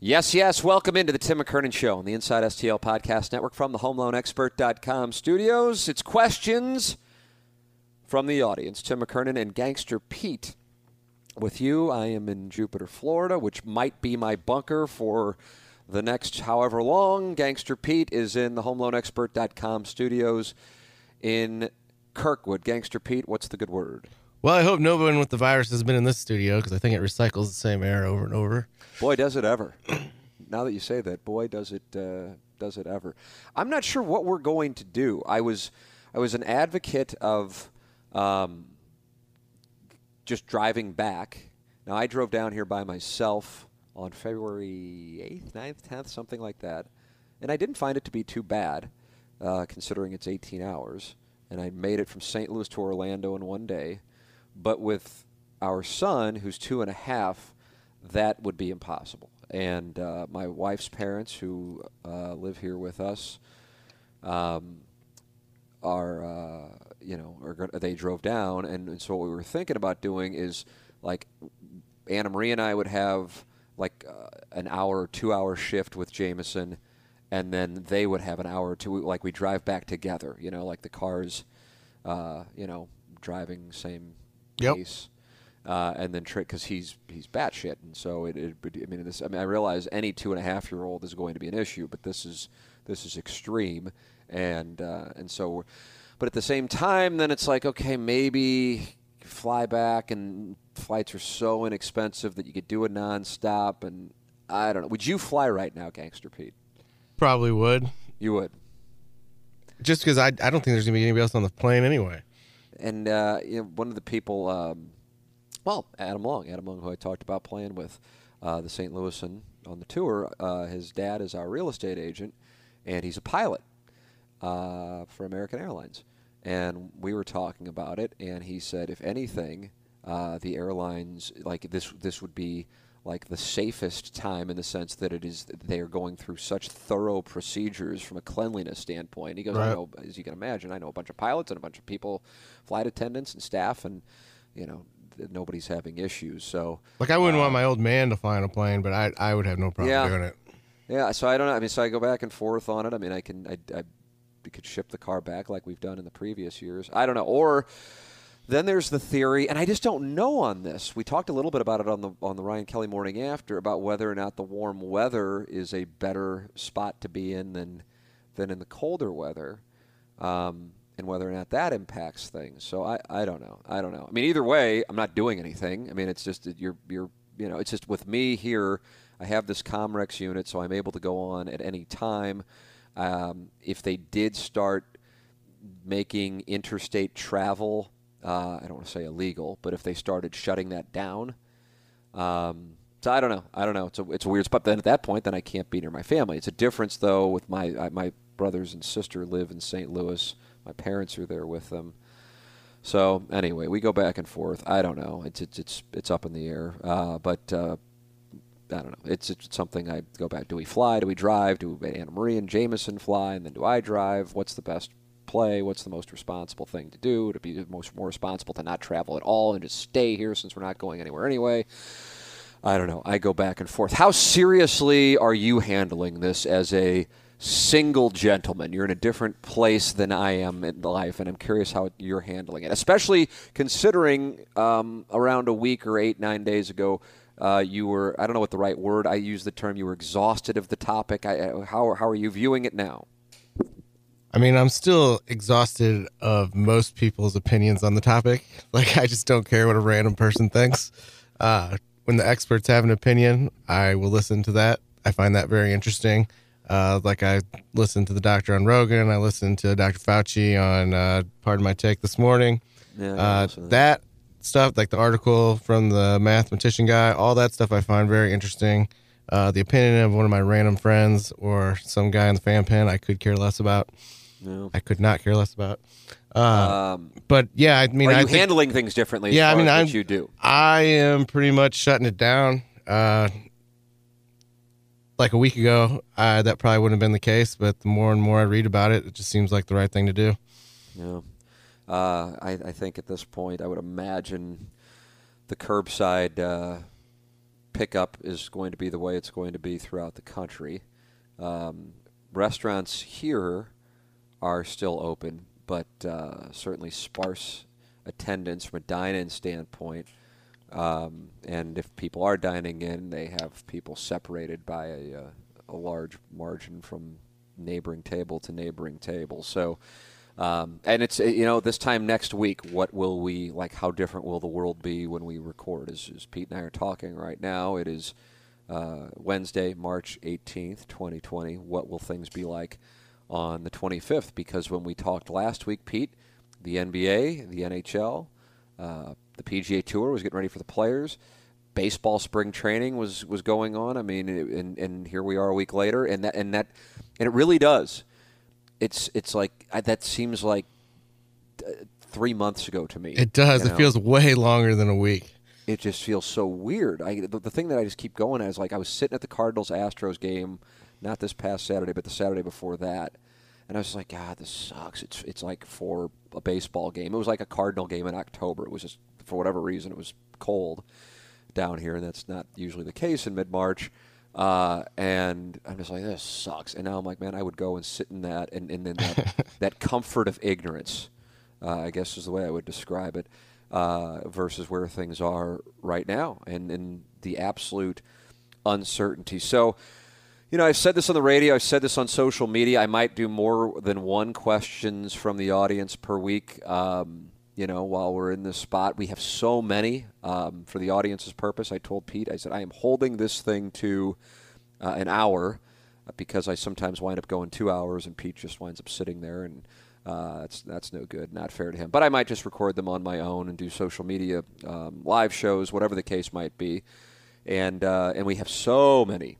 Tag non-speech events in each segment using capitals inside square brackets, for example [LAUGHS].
Yes, yes. Welcome into the Tim McKernan Show on the Inside STL Podcast Network from the HomeLoanExpert.com studios. It's questions from the audience. Tim McKernan and Gangster Pete with you. I am in Jupiter, Florida, which might be my bunker for the next however long. Gangster Pete is in the HomeLoanExpert.com studios in Kirkwood. Gangster Pete, what's the good word? Well, I hope no one with the virus has been in this studio because I think it recycles the same air over and over. Boy, does it ever. [CLEARS THROAT] now that you say that, boy, does it uh, does it ever. I'm not sure what we're going to do. I was I was an advocate of um, just driving back. Now I drove down here by myself on February 8th, 9th, 10th, something like that, and I didn't find it to be too bad, uh, considering it's 18 hours. And I made it from St. Louis to Orlando in one day. But with our son, who's two and a half, that would be impossible. And uh, my wife's parents, who uh, live here with us, um, are uh, you know are, they drove down, and, and, so what we were thinking about doing is like Anna Marie and I would have like uh, an hour or two hour shift with Jameson, and then they would have an hour or two. Like we drive back together, you know, like the cars, uh, you know, driving same yep. pace. Uh, and then trick because he's he's batshit, and so it, it, I mean this. I mean I realize any two and a half year old is going to be an issue, but this is this is extreme, and uh, and so, but at the same time, then it's like okay, maybe fly back, and flights are so inexpensive that you could do it nonstop, and I don't know. Would you fly right now, Gangster Pete? Probably would. You would. Just because I, I don't think there's gonna be anybody else on the plane anyway. And uh, you know, one of the people, um, well, Adam Long, Adam Long, who I talked about playing with uh, the St. Louisan on the tour. Uh, his dad is our real estate agent, and he's a pilot uh, for American Airlines. And we were talking about it, and he said, if anything, uh, the airlines like this this would be like the safest time in the sense that it is they are going through such thorough procedures from a cleanliness standpoint. He goes, right. I know, as you can imagine, I know a bunch of pilots and a bunch of people, flight attendants and staff, and you know nobody's having issues. So like I wouldn't want my old man to fly on a plane, but I I would have no problem yeah. doing it. Yeah, so I don't know. I mean, so I go back and forth on it. I mean, I can I, I could ship the car back like we've done in the previous years. I don't know, or then there's the theory, and I just don't know on this. We talked a little bit about it on the on the Ryan Kelley morning after about whether or not the warm weather is a better spot to be in than than in the colder weather, um, and whether or not that impacts things. So I, I don't know. I don't know. I mean, either way, I'm not doing anything. I mean, it's just you're you're you know, it's just with me here. I have this Comrex unit, so I'm able to go on at any time. Um, if they did start making interstate travel uh, I don't want to say illegal, but if they started shutting that down, um, so I don't know. I don't know. It's a it's a weird spot. Then at that point, then I can't be near my family. It's a difference though. With my I, my brothers and sister live in St. Louis. My parents are there with them. So anyway, we go back and forth. I don't know. It's it's it's, it's up in the air. Uh, but uh, I don't know. It's, it's something I go back. Do we fly? Do we drive? Do Anna Marie and Jameson fly? And then do I drive? What's the best play? What's the most responsible thing to do? To be most more responsible to not travel at all and just stay here since we're not going anywhere anyway. I don't know. I go back and forth. How seriously are you handling this as a single gentleman? You're in a different place than I am in life, and I'm curious how you're handling it, especially considering um, around a week or eight, nine days ago. Uh, you were, I don't know what the right word, I use the term, you were exhausted of the topic. I, how, how are you viewing it now? I mean, I'm still exhausted of most people's opinions on the topic. [LAUGHS] Like, I just don't care what a random person thinks. Uh, when the experts have an opinion, I will listen to that. I find that very interesting. Uh, like, I listened to the doctor on Rogan. I listened to Dr. Fauci on uh, Pardon My Take this morning. Yeah, uh, that stuff, like the article from the mathematician guy, all that stuff I find very interesting. Uh, the opinion of one of my random friends or some guy in the fan pen, I could care less about. No. I could not care less about. Uh, Um, but yeah, I mean, are I you think handling things differently? Yeah, I mean, I'm- you do. I am pretty much shutting it down. Like a week ago, uh, that probably wouldn't have been the case, but the more and more I read about it, it just seems like the right thing to do. Yeah. Uh, I, I think at this point, I would imagine the curbside uh, pickup is going to be the way it's going to be throughout the country. Um, restaurants here are still open, but uh, certainly sparse attendance from a dine-in standpoint. Um, and if people are dining in, they have people separated by a, uh, a large margin from neighboring table to neighboring table. So, um, and it's uh, you know this time next week, what will we like? How different will the world be when we record? As, as Pete and I are talking right now, it is uh, Wednesday, March eighteenth, twenty twenty. What will things be like on the twenty fifth? Because when we talked last week, Pete, the NBA, the NHL, uh, the PGA Tour was getting ready for the players. Baseball spring training was was going on. I mean, it- and and here we are a week later, and that and that and it really does. It's it's like I, that seems like uh, three months ago to me. It does. you It feels way longer than a week. it just feels so weird. I the, the thing that I just keep going at is like I was sitting at the Cardinals Astros game, not this past Saturday, but the Saturday before that, and I was like, God, this sucks. It's it's like for a baseball game. It was like a Cardinal game in October. It was just for whatever reason it was cold down here, and that's not usually the case in mid March. Uh, and I'm just like, this sucks. And now I'm like, man, I would go and sit in that and, and then that, [LAUGHS] that comfort of ignorance, uh, I guess is the way I would describe it, uh, versus where things are right now and, and the absolute uncertainty. So, you know, I've said this on the radio, I've said this on social media. I might do more than one questions from the audience per week. Um, you know, while we're in this spot, we have so many um, for the audience's purpose. I told Pete, I said, I am holding this thing to uh, an hour uh, because I sometimes wind up going two hours and Pete just winds up sitting there and. Uh, that's that's no good, not fair to him. But I might just record them on my own and do social media um, live shows, whatever the case might be. And uh, and we have so many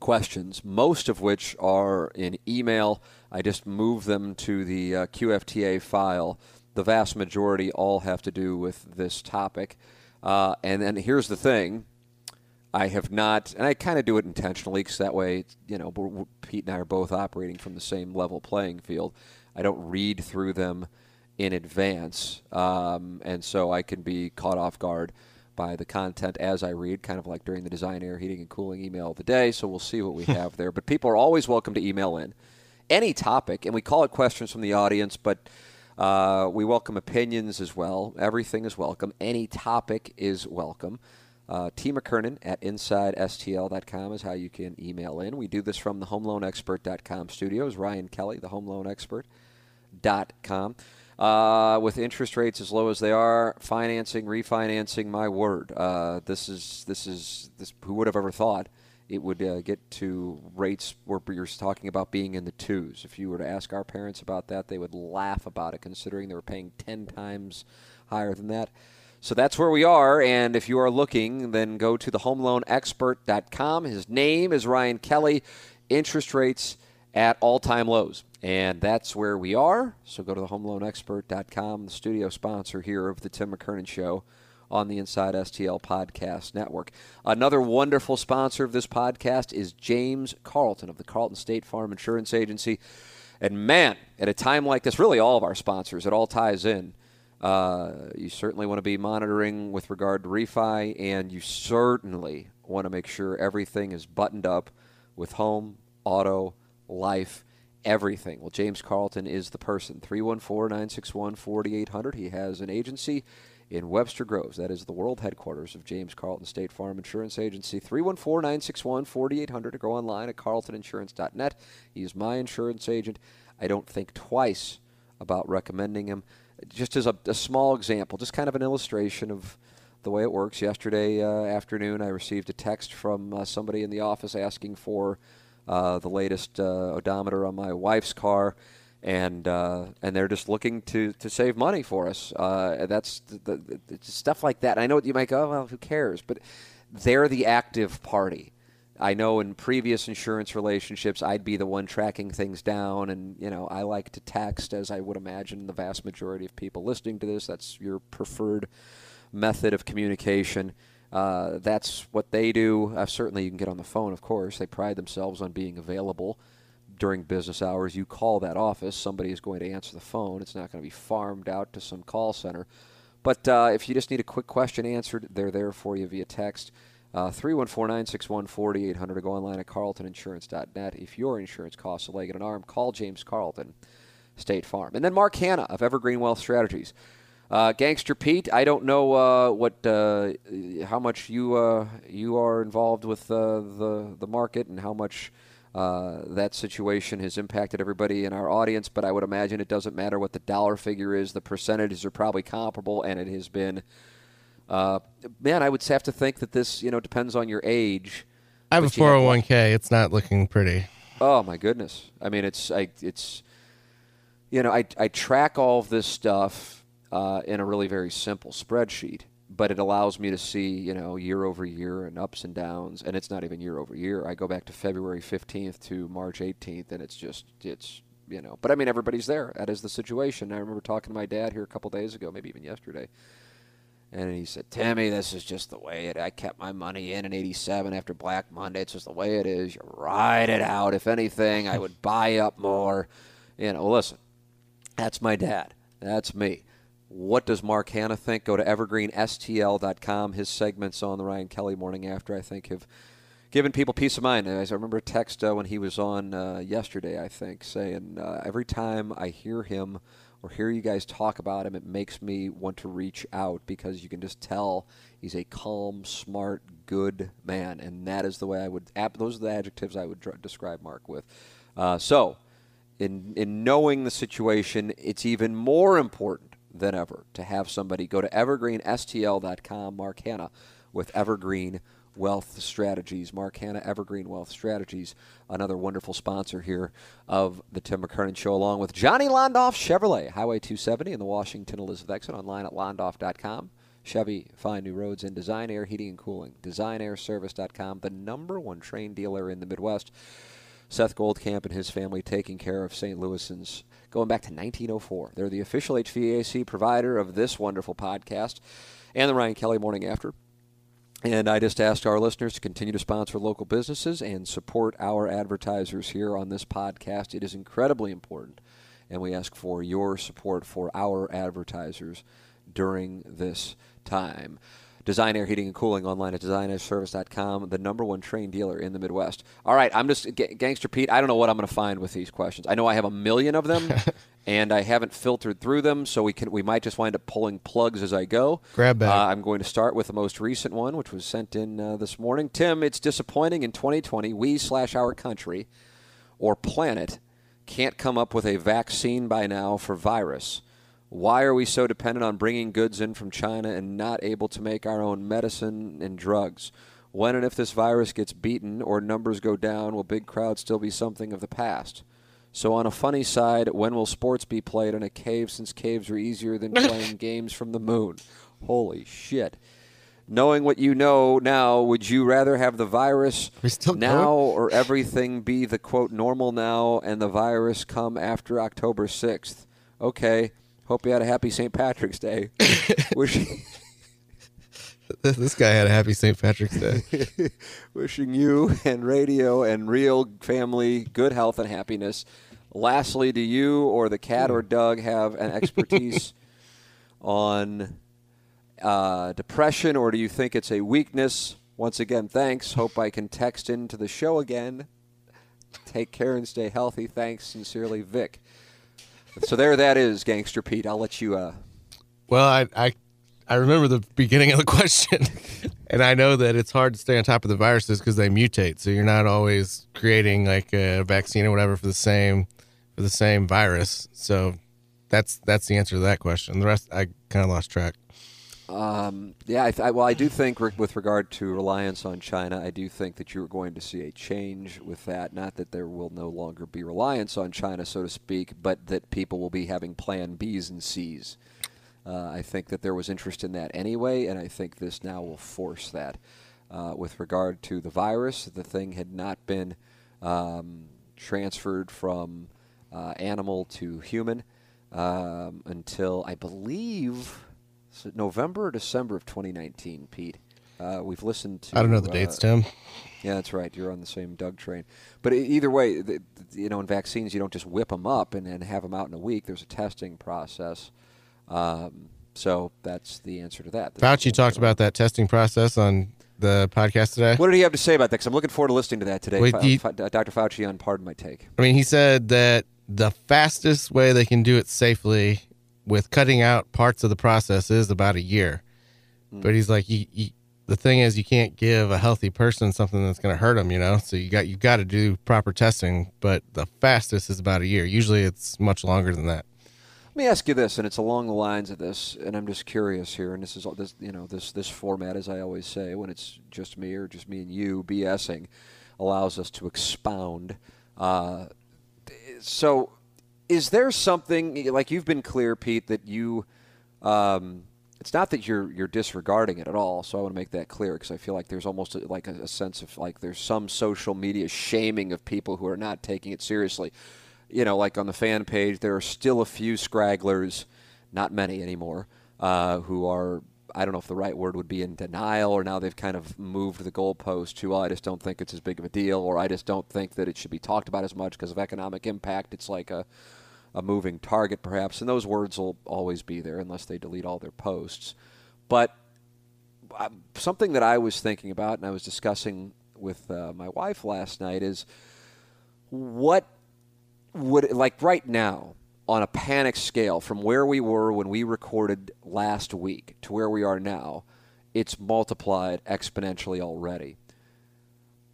questions, most of which are in email. I just move them to the uh, QFTA file. The vast majority all have to do with this topic. Uh, and then here's the thing. I have not, and I kind of do it intentionally because that way, you know, Pete and I are both operating from the same level playing field. I don't read through them in advance, um, and so I can be caught off guard by the content as I read, kind of like during the design, air, heating, and cooling email of the day. So we'll see what we [LAUGHS] have there. But people are always welcome to email in any topic, and we call it questions from the audience, but uh, we welcome opinions as well. Everything is welcome. Any topic is welcome. Uh, T. McKernan at InsideSTL.com is how you can email in. We do this from the HomeLoanExpert.com studios. Ryan Kelley, the HomeLoanExpert.com. Uh, with interest rates as low as they are, financing, refinancing, my word, uh, this is this is this. Who would have ever thought it would uh, get to rates where you're talking about being in the twos? If you were to ask our parents about that, they would laugh about it, considering they were paying ten times higher than that. So that's where we are. And if you are looking, then go to the homeloanexpert.com. His name is Ryan Kelley. Interest rates at all time lows. And that's where we are. So go to the homeloanexpert.com, the studio sponsor here of the Tim McKernan Show on the Inside STL Podcast Network. Another wonderful sponsor of this podcast is James Carlton of the Carlton State Farm Insurance Agency. And man, at a time like this, really all of our sponsors, it all ties in. Uh, you certainly want to be monitoring with regard to refi, and you certainly want to make sure everything is buttoned up with home, auto, life, everything. Well, James Carlton is the person. 314 961 4800. He has an agency in Webster Groves. That is the world headquarters of James Carlton State Farm Insurance Agency. 314 961 4800 or go online at carltoninsurance.net. He is my insurance agent. I don't think twice about recommending him. Just as a, a small example, just kind of an illustration of the way it works. Yesterday uh, afternoon, I received a text from uh, somebody in the office asking for uh, the latest uh, odometer on my wife's car, and uh, and they're just looking to, to save money for us. Uh, that's the, the, stuff like that. I know you might go, oh, well, who cares? But they're the active party. I know in previous insurance relationships, I'd be the one tracking things down, and you know, I like to text, as I would imagine the vast majority of people listening to this. That's your preferred method of communication. Uh, that's what they do. Uh, certainly, you can get on the phone, of course. They pride themselves on being available during business hours. You call that office, somebody is going to answer the phone. It's not going to be farmed out to some call center. But uh, if you just need a quick question answered, they're there for you via text. Uh, 314 961 4800 or go online at carltoninsurance.net. If your insurance costs a leg and an arm, call James Carlton, State Farm. And then Mark Hannah of Evergreen Wealth Strategies. Uh, Gangster Pete, I don't know uh, what uh, how much you uh, you are involved with uh, the the market and how much uh, that situation has impacted everybody in our audience, but I would imagine it doesn't matter what the dollar figure is. The percentages are probably comparable, and it has been. man, I would have to think that this you know depends on your age. I have a 401k. It's not looking pretty. Oh my goodness! I mean, it's I, it's you know I I track all of this stuff uh, in a really very simple spreadsheet. But it allows me to see, you know, year over year and ups and downs, and it's not even year over year. I go back to February 15th to March 18th, and it's just, it's, you know. But I mean, everybody's there. That is the situation. I remember talking to my dad here a couple days ago, maybe even yesterday, and he said, Timmy, this is just the way it I kept my money in in 87 after Black Monday. It's just the way it is. You ride it out. If anything, I would buy up more. You know, listen, that's my dad. That's me. What does Mark Hannah think? Go to evergreenstl.com. His segments on the Ryan Kelley Morning After, I think, have given people peace of mind. As I remember a text uh, when he was on uh, yesterday, I think, saying, uh, every time I hear him or hear you guys talk about him, it makes me want to reach out because you can just tell he's a calm, smart, good man. And that is the way I would, those are the adjectives I would dr- describe Mark with. Uh, so, in, in knowing the situation, it's even more important than ever to have somebody go to evergreenstl.com, Mark Hannah, with Evergreen Wealth Strategies. Mark Hannah, Evergreen Wealth Strategies, another wonderful sponsor here of the Tim McKernan Show, along with Johnny Londoff Chevrolet, Highway 270 and the Washington Elizabeth exit, online at londoff.com. Chevy, find new roads and Design Aire heating and cooling. DesignAirService.com, the number one Trane dealer in the Midwest. Seth Goldcamp and his family taking care of St. Louisans going back to 1904. They're the official HVAC provider of this wonderful podcast and the Ryan Kelley Morning After. And I just ask our listeners to continue to sponsor local businesses and support our advertisers here on this podcast. It is incredibly important, and we ask for your support for our advertisers during this time. Design Aire Heating and Cooling online at designairservice.com, the number one Trane dealer in the Midwest. All right, I'm just Gangster Pete. I don't know what I'm going to find with these questions. I know I have a million of them, [LAUGHS] and I haven't filtered through them, so we can we might just wind up pulling plugs as I go. Grab that. Uh, I'm going to start with the most recent one, which was sent in uh, this morning. Tim, it's disappointing in 2020 we slash our country or planet can't come up with a vaccine by now for virus. Why are we so dependent on bringing goods in from China and not able to make our own medicine and drugs? When and if this virus gets beaten or numbers go down, will big crowds still be something of the past? So, on a funny side, when will sports be played in a cave since caves are easier than [LAUGHS] playing games from the moon? Holy shit. Knowing what you know now, would you rather have the virus now or everything be the quote normal now and the virus come after October 6th? Okay. Hope you had a happy St. Patrick's Day. [LAUGHS] Wishing this guy had a happy St. Patrick's Day. [LAUGHS] Wishing you and radio and real family good health and happiness. Lastly, do you or the cat or Doug have an expertise [LAUGHS] on uh, depression, or do you think it's a weakness? Once again, thanks. Hope I can text into the show again. Take care and stay healthy. Thanks. Sincerely, Vic so there that is, Gangster Pete. I'll let you. Uh... Well, I, I I remember the beginning of the [LAUGHS] question, and I know that it's hard to stay on top of the viruses because they mutate. So you're not always creating like a vaccine or whatever for the same for the same virus. So that's that's the answer to that question. The rest I kind of lost track. Um, yeah, I th- well, I do think with regard to reliance on China, I do think that you're going to see a change with that. Not that there will no longer be reliance on China, so to speak, but that people will be having Plan Bs and Cs. Uh, I think that there was interest in that anyway, and I think this now will force that. uh, with regard to the virus. The thing had not been um, transferred from uh, animal to human um, until I believe November or December of 2019, Pete. Uh, we've listened to. I don't know the dates, Tim. Yeah, that's right. You're on the same Doug train. But either way, you know, in vaccines, you don't just whip them up and, and have them out in a week. There's a testing process. Um, so that's the answer to that. Fauci talked about that testing process on the podcast today. What did he have to say about that? Because I'm looking forward to listening to that today. Wait, F- Dr. Fauci on Pardon My Take. I mean, he said that the fastest way they can do it safely with cutting out parts of the process is about a year. Mm. But he's like, you, you, the thing is, you can't give a healthy person something that's going to hurt them, you know. So you got you got to do proper testing. But the fastest is about a year. Usually, it's much longer than that. Let me ask you this, and it's along the lines of this, and I'm just curious here, and this is this, you know, this this format, as I always say, when it's just me or just me and you BSing, allows us to expound. Uh, so, is there something like you've been clear, Pete, that you? Um, it's not that you're you're disregarding it at all. So I want to make that clear because I feel like there's almost a, like a, a sense of like there's some social media shaming of people who are not taking it seriously you know, like on the fan page, there are still a few scragglers, not many anymore, uh, who are, I don't know if the right word would be in denial, or now they've kind of moved the goalpost to, oh, I just don't think it's as big of a deal, or I just don't think that it should be talked about as much because of economic impact. It's like a, a moving target, perhaps. And those words will always be there unless they delete all their posts. But uh, something that I was thinking about and I was discussing with uh, my wife last night is what would like right now on a panic scale from where we were when we recorded last week to where we are now, it's multiplied exponentially already.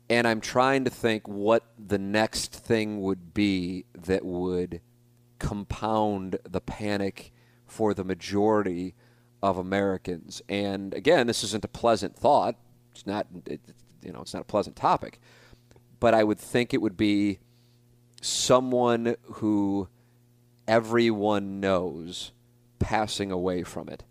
And I'm trying to think what the next thing would be that would compound the panic for the majority of Americans. And again, this isn't a pleasant thought. It's not, it, you know, it's not a pleasant topic. But I would think it would be someone who everyone knows passing away from it.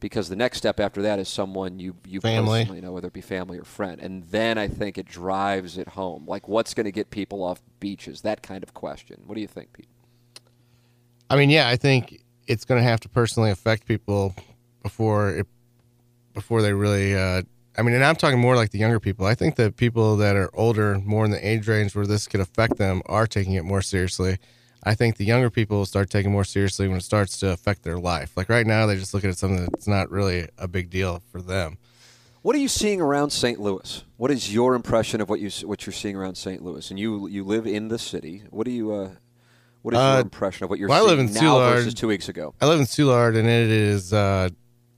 Because the next step after that is someone you you family. personally know, whether it be family or friend, and then I think it drives it home. Like, what's going to get people off beaches? That kind of question. What do you think, Pete? I mean, yeah, I think it's going to have to personally affect people before it before they really uh, I mean, and I'm talking more like the younger people. I think that people that are older, more in the age range where this could affect them, are taking it more seriously. I think the younger people will start taking more seriously when it starts to affect their life. Like right now, they just look at it something that's not really a big deal for them. What are you seeing around St. Louis? What is your impression of what you what you're seeing around St. Louis? And you you live in the city. What do you uh, what is your uh, impression of what you're well, seeing I live in now Soulard. versus two weeks ago? I live in Soulard, and it is uh,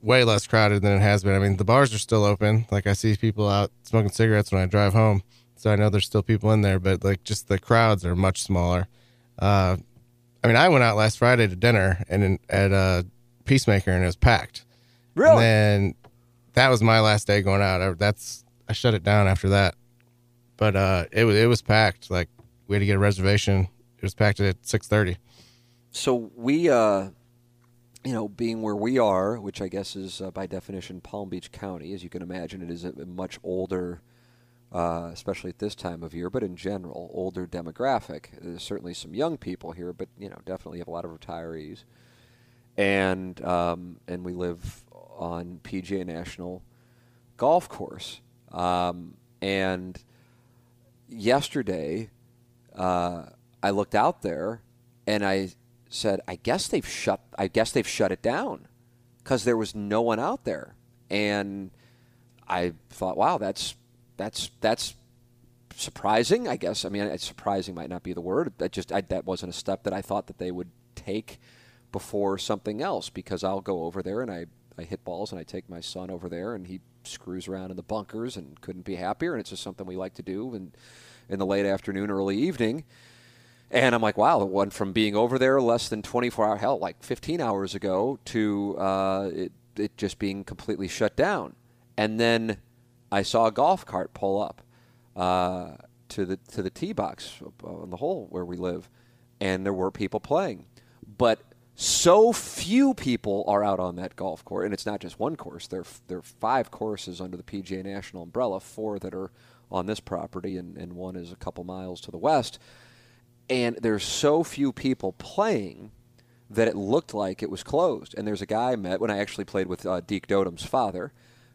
way less crowded than it has been. I mean, the bars are still open. Like I see people out smoking cigarettes when I drive home, so I know there's still people in there. But like, just the crowds are much smaller. Uh, I mean, I went out last Friday to dinner and in, at uh, Peacemaker, and it was packed. Really? And then that was my last day going out. I, that's I shut it down after that. But uh, it was it was packed. Like we had to get a reservation. It was packed at six thirty. So we uh, you know, being where we are, which I guess is uh, by definition Palm Beach County, as you can imagine, it is a, much older, uh, especially at this time of year, but in general, older demographic. There's certainly some young people here, but you know, definitely have a lot of retirees, and um, and we live on PGA National Golf Course, um, and yesterday uh, I looked out there, and I said, "I guess they've shut. I guess they've shut it down because there was no one out there." And I thought, "Wow, that's that's that's surprising." I guess. I mean, surprising might not be the word. That just I, that wasn't a step that I thought that they would take before something else because I'll go over there and I I hit balls and I take my son over there and he screws around in the bunkers and couldn't be happier and it's just something we like to do and in the late afternoon, early evening. And I'm like, wow, it went from being over there less than 24 hours, hell, like 15 hours ago, to uh, it, it just being completely shut down. And then I saw a golf cart pull up uh, to the to the tee box on the hole where we live, and there were people playing. But so few people are out on that golf course, and it's not just one course. There, there are five courses under the PGA National umbrella, four that are on this property, and, and one is a couple miles to the west. And there's so few people playing that it looked like it was closed. And there's a guy I met when I actually played with uh, Deke father,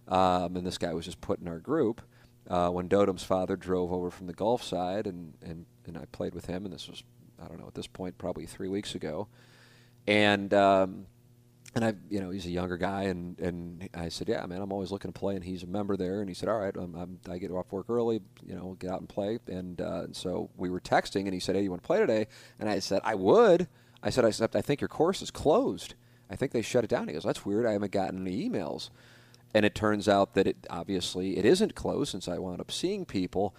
um, and this guy was just put in our group. Uh, when Dodom's father drove over from the Gulf side, and, and, and I played with him, and this was, I don't know, at this point, probably three weeks ago and um, and I, you know, he's a younger guy, and and I said, yeah, man, I'm always looking to play, and he's a member there, and he said, all right, I'm, I'm, i get off work early, you know, get out and play, and, uh, and so we were texting, and he said, hey, you want to play today? And I said, I would. I said, I said, I think your course is closed. I think they shut it down. He goes, that's weird. I haven't gotten any emails, and it turns out that it obviously it isn't closed since I wound up seeing people.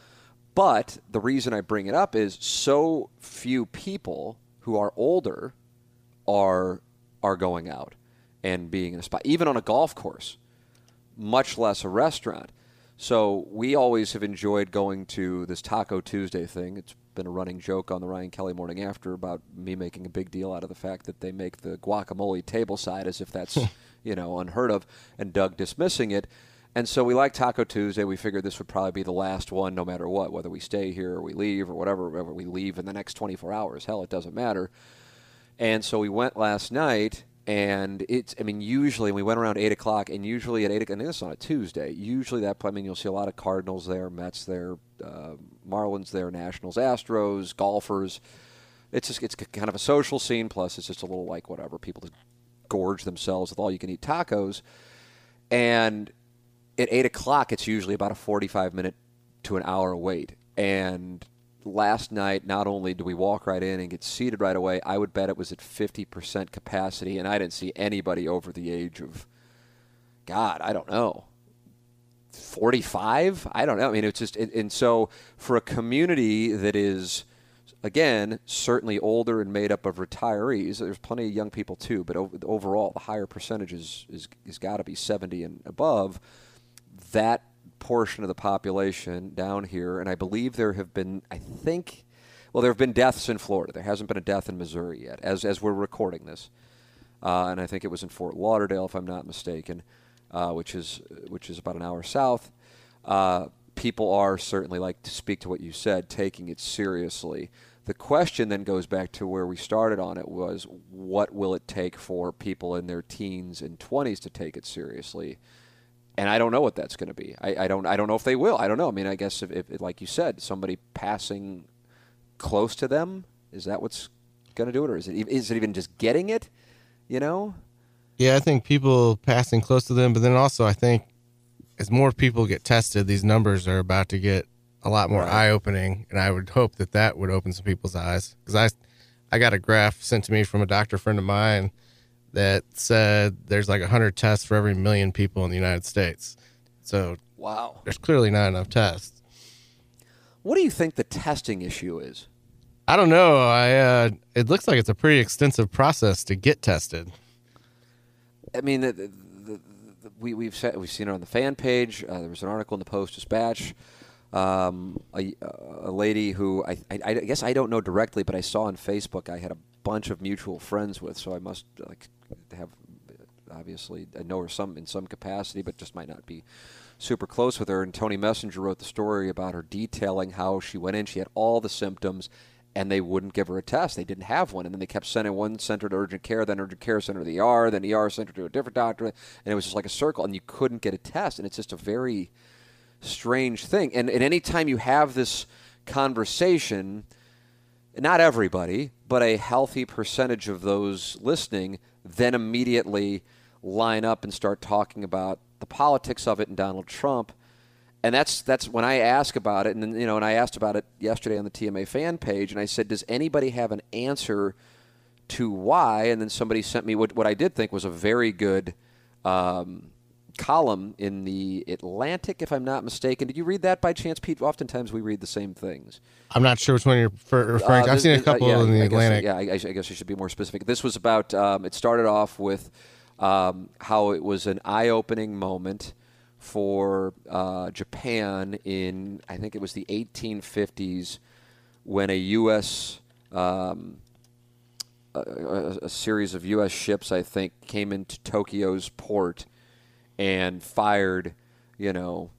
But the reason I bring it up is so few people who are older are are going out and being in a spot, even on a golf course, much less a restaurant. So we always have enjoyed going to this Taco Tuesday thing. It's been a running joke on the Ryan Kelley Morning After about me making a big deal out of the fact that they make the guacamole table side as if that's [LAUGHS] you know unheard of, and Doug dismissing it. And so we like Taco Tuesday. We figured this would probably be the last one, no matter what, whether we stay here or we leave or whatever, whether we leave in the next 24 hours. Hell, it doesn't matter. And so we went last night, and it's, I mean, usually we went around 8 o'clock, and usually at 8 o'clock, and this is on a Tuesday, usually that, I mean, you'll see a lot of Cardinals there, Mets there, uh, Marlins there, Nationals, Astros, golfers. It's just, it's kind of a social scene, plus it's just a little like whatever. People just gorge themselves with all you can eat tacos. And at 8 o'clock, it's usually about a 45 minute to an hour wait. And last night, not only do we walk right in and get seated right away, I would bet it was at 50% capacity, and I didn't see anybody over the age of, God, I don't know, 45? I don't know. I mean, it's just, and so for a community that is, again, certainly older and made up of retirees, there's plenty of young people too, but overall, the higher percentage is, is, is got to be 70 and above. That portion of the population down here, and I believe there have been, I think, well, there have been deaths in Florida. There hasn't been a death in Missouri yet, as as we're recording this, uh, and I think it was in Fort Lauderdale, if I'm not mistaken, uh, which is which is about an hour south. Uh, people are certainly like to speak to what you said, taking it seriously. The question then goes back to where we started on it was what will it take for people in their teens and 20s to take it seriously? And I don't know what that's going to be. I, I, don't. I don't know if they will. I don't know. I mean, I guess if, if, like you said, somebody passing close to them is that what's going to do it, or is it is it even just getting it? You know? Yeah, I think people passing close to them, but then also I think as more people get tested, these numbers are about to get a lot more right. eye opening, and I would hope that that would open some people's eyes because I I got a graph sent to me from a doctor friend of mine that said there's like 100 tests for every million people in the United States. So, wow. There's clearly not enough tests. What do you think the testing issue is? I don't know. I uh, it looks like it's a pretty extensive process to get tested. I mean, the, the, the, we we've set, we've seen it on the fan page. Uh, there was an article in the Post Dispatch. Um, a, a, lady who I, I, I, guess I don't know directly, but I saw on Facebook. I had a bunch of mutual friends with, so I must like have obviously I know her some in some capacity, but just might not be super close with her. And Tony Messenger wrote the story about her detailing how she went in. She had all the symptoms, and they wouldn't give her a test. They didn't have one, and then they kept sending one center to urgent care, then urgent care center to the ER, then ER center to a different doctor, and it was just like a circle, and you couldn't get a test. And it's just a very strange thing. And, and time you have this conversation, not everybody, but a healthy percentage of those listening then immediately line up and start talking about the politics of it and Donald Trump. And that's that's when I ask about it, and you know, and I asked about it yesterday on the TMA fan page, and I said, "Does anybody have an answer to why?" And then somebody sent me what what I did think was a very good um, column in the Atlantic, if I'm not mistaken. Did you read that by chance, Pete? Oftentimes we read the same things. I'm not sure which one you're referring to. Uh, I've seen a uh, couple uh, yeah, in the I Atlantic. Guess, yeah, I, I, guess you should be more specific. This was about, um, it started off with um, how it was an eye opening moment for uh, Japan in, I think it was the 1850s, when a U.S. Um, a, a series of U.S. ships, I think, came into Tokyo's port and fired, you know,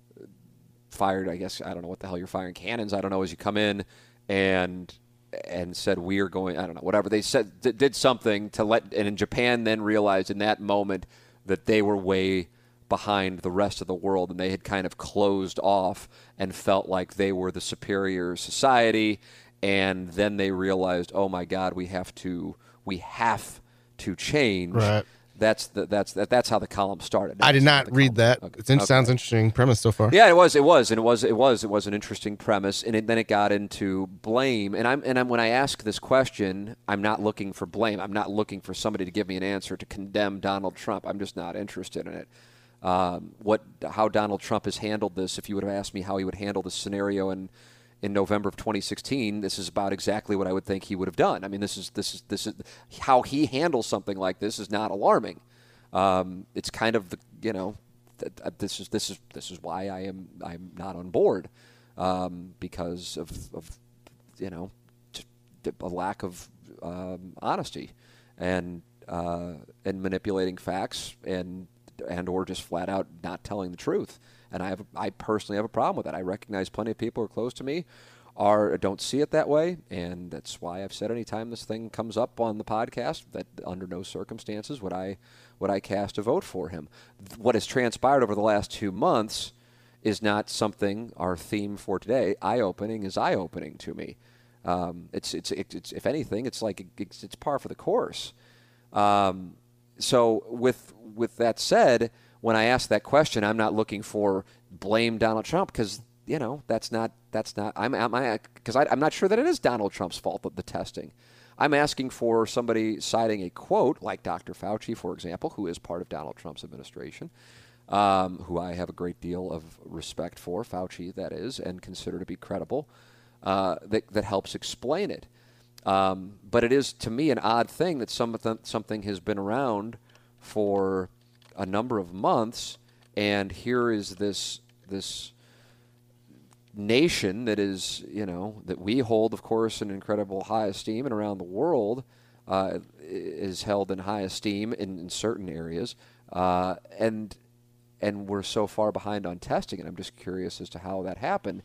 fired. I guess I don't know what the hell you're firing cannons. I don't know as you come in and and said we are going. I don't know whatever they said did something to let. And in Japan, then realized in that moment that they were way behind the rest of the world and they had kind of closed off and felt like they were the superior society and then they realized oh my god we have to we have to change Right. That's the, that's that, that's how the column started I did not read column- that. okay. It Okay. sounds interesting premise so far. Yeah, it was. It was, and it was. It was. It was an interesting premise, and it, then it got into blame. And I'm and I'm, when I ask this question, I'm not looking for blame. I'm not looking for somebody to give me an answer to condemn Donald Trump. I'm just not interested in it. Um, what how Donald Trump has handled this? If you would have asked me how he would handle this scenario in in November of 2016, this is about exactly what I would think he would have done. I mean, this is this is this is how he handles something like this is not alarming. Um, it's kind of the you know th- th- this is this is this is why I am I'm not on board um, because of, of you know a lack of um, honesty and uh, and manipulating facts and and or just flat out not telling the truth. And I have I personally have a problem with that. I recognize plenty of people who are close to me are don't see it that way, and that's why I've said anytime this thing comes up on the podcast that under no circumstances would I would I cast a vote for him. What has transpired over the last two months is not something our theme for today. Eye opening is eye opening to me. Um, it's, it's it's if anything, it's like it's, it's par for the course. Um, so with with that said, when I ask that question, I'm not looking for blame Donald Trump because you know that's not that's not I'm I'm because I'm not sure that it is Donald Trump's fault that the testing. I'm asking for somebody citing a quote like Dr. Fauci, for example, who is part of Donald Trump's administration, um, who I have a great deal of respect for, Fauci, that is, and consider to be credible, uh, that, that helps explain it. Um, but it is, to me, an odd thing that some, something has been around for a number of months, and here is this this nation that is, you know, that we hold, of course, in incredible high esteem, and around the world uh, is held in high esteem in, in certain areas, uh, and and we're so far behind on testing, and I'm just curious as to how that happened.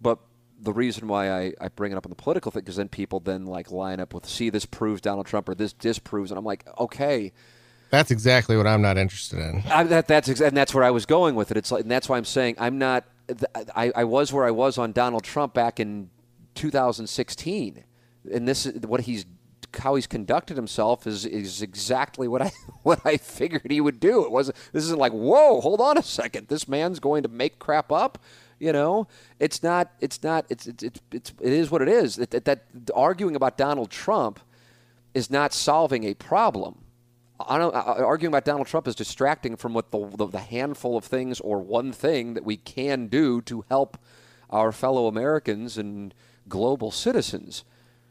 But the reason why I, I bring it up in the political thing, because then people then like line up with, see, this proves Donald Trump or this disproves, and I'm like, okay. That's exactly what I'm not interested in. I, that, that's exa- and that's where I was going with it. It's like, and that's why I'm saying I'm not. I, I was where I was on Donald Trump back in 2016, and this is what he's how he's conducted himself is is exactly what I [LAUGHS] what I figured he would do. It wasn't. This isn't like whoa, hold on a second. This man's going to make crap up. You know, it's not. It's not. It's it's it's, it's it is what it is. That, that, that arguing about Donald Trump is not solving a problem. I don't, uh, arguing about Donald Trump is distracting from what the, the, the handful of things or one thing that we can do to help our fellow Americans and global citizens.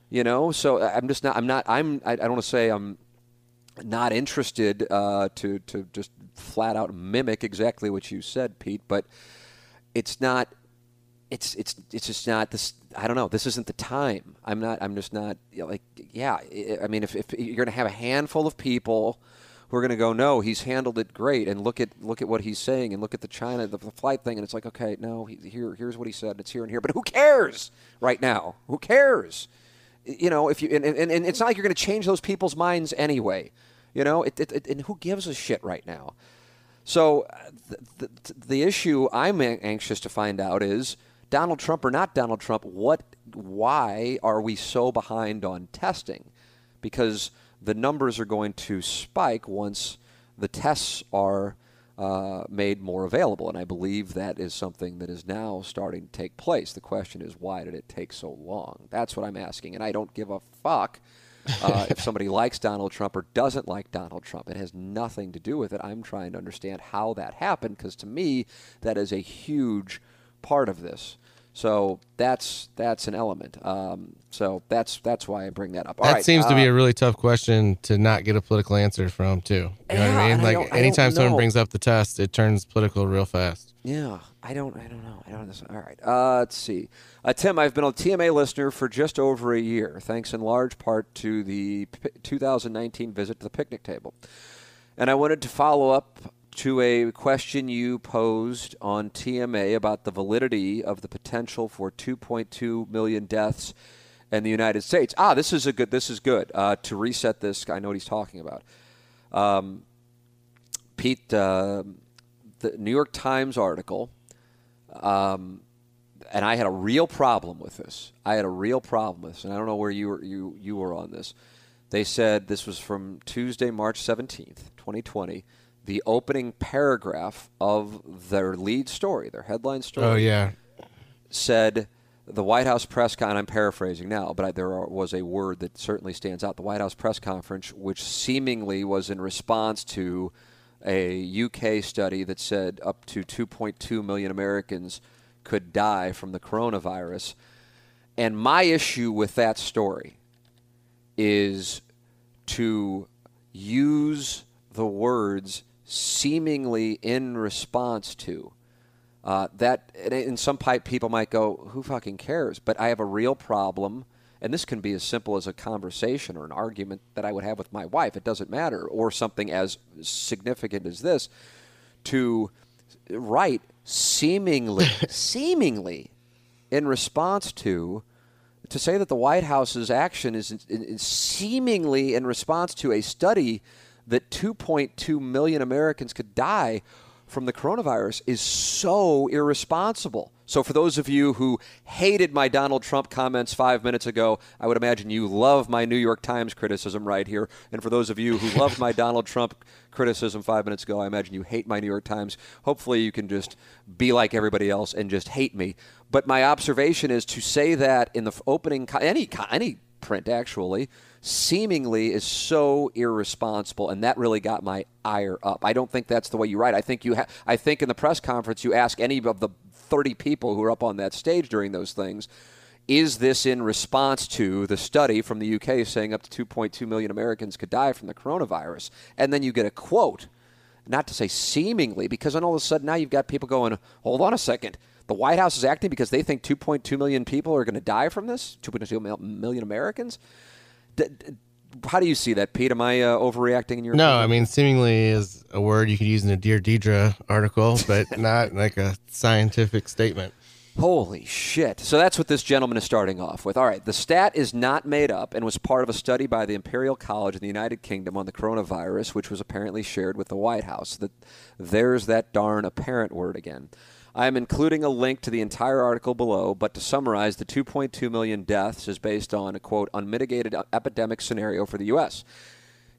You know, so I'm just not. I'm not. I'm. I, I don't want to say I'm not interested uh, to to just flat out mimic exactly what you said, Pete. But it's not. It's it's it's just not this. I don't know. This isn't the time. I'm not. I'm just not you know, like. Yeah. I mean, if, if you're going to have a handful of people who are going to go, no, he's handled it great, and look at look at what he's saying, and look at the China the, the flight thing, and it's like, okay, no, he, here here's what he said. and It's here and here, but who cares right now? Who cares? You know, if you and, and, and it's not like you're going to change those people's minds anyway. You know, it, it, it, and who gives a shit right now? So uh, the, the, the issue I'm anxious to find out is Donald Trump or not Donald Trump, what why are we so behind on testing? Because the numbers are going to spike once the tests are uh, made more available, and I believe that is something that is now starting to take place. The question is, why did it take so long? That's what I'm asking, and I don't give a fuck uh, [LAUGHS] if somebody likes Donald Trump or doesn't like Donald Trump. It has nothing to do with it. I'm trying to understand how that happened because to me, that is a huge part of this. So that's that's an element. Um, so that's that's why I bring that up. All that right, seems to be uh, a really tough question to not get a political answer from, too. You know what I mean? Like, I anytime someone know. brings up the test, it turns political real fast. Yeah, I don't. I don't know. I don't. Understand. All right. Uh, let's see. Uh, Tim, I've been a TMA listener for just over a year, thanks in large part to the p- 2019 visit to the picnic table. And I wanted to follow up to a question you posed on TMA about the validity of the potential for 2.2 million deaths in the United States. Ah, this is a good. This is good. Uh, to reset this, I know what he's talking about. Um, Pete, uh, the New York Times article, um, and I had a real problem with this. I had a real problem with this, and I don't know where you were, you, you were on this. They said this was from Tuesday, March 17th, 2020. The opening paragraph of their lead story, their headline story, Oh, yeah. said the White House press con. I'm paraphrasing now, but I, there are, was a word that certainly stands out. The White House press conference, which seemingly was in response to a UK study that said up to 2.2 million Americans could die from the coronavirus. And my issue with that story is to use the words seemingly in response to. Uh, that and and some pipe people might go, "Who fucking cares?" But I have a real problem, and this can be as simple as a conversation or an argument that I would have with my wife. It doesn't matter, or something as significant as this. To write seemingly, [LAUGHS] seemingly, in response to, to say that the White House's action is, is, is seemingly in response to a study that 2.2 million Americans could die from the coronavirus is so irresponsible. So, for those of you who hated my Donald Trump comments five minutes ago, I would imagine you love my New York Times criticism right here. And for those of you who loved my Donald Trump criticism five minutes ago, I imagine you hate my New York Times. Hopefully, you can just be like everybody else and just hate me. But my observation is to say that in the opening, any any print actually, seemingly is so irresponsible, and that really got my ire up. I don't think that's the way you write. I think you. Ha- I think in the press conference, you ask any of the 30 people who are up on that stage during those things. Is this in response to the study from the UK saying up to 2.2 million Americans could die from the coronavirus? And then you get a quote, not to say seemingly, because then all of a sudden now you've got people going, hold on a second. The White House is acting because they think 2.2 million people are going to die from this? 2.2 million Americans? D- d- how do you see that, Pete? Am I uh, overreacting in your No, opinion? I mean, seemingly is a word you could use in a Dear Deidre article, but [LAUGHS] not like a scientific statement. Holy shit. So that's what this gentleman is starting off with. All right, the stat is not made up and was part of a study by the Imperial College in the United Kingdom on the coronavirus, which was apparently shared with the White House. That there's that darn apparent word again. I am including a link to the entire article below, but to summarize, the 2.2 million deaths is based on a quote unmitigated epidemic scenario for the U.S.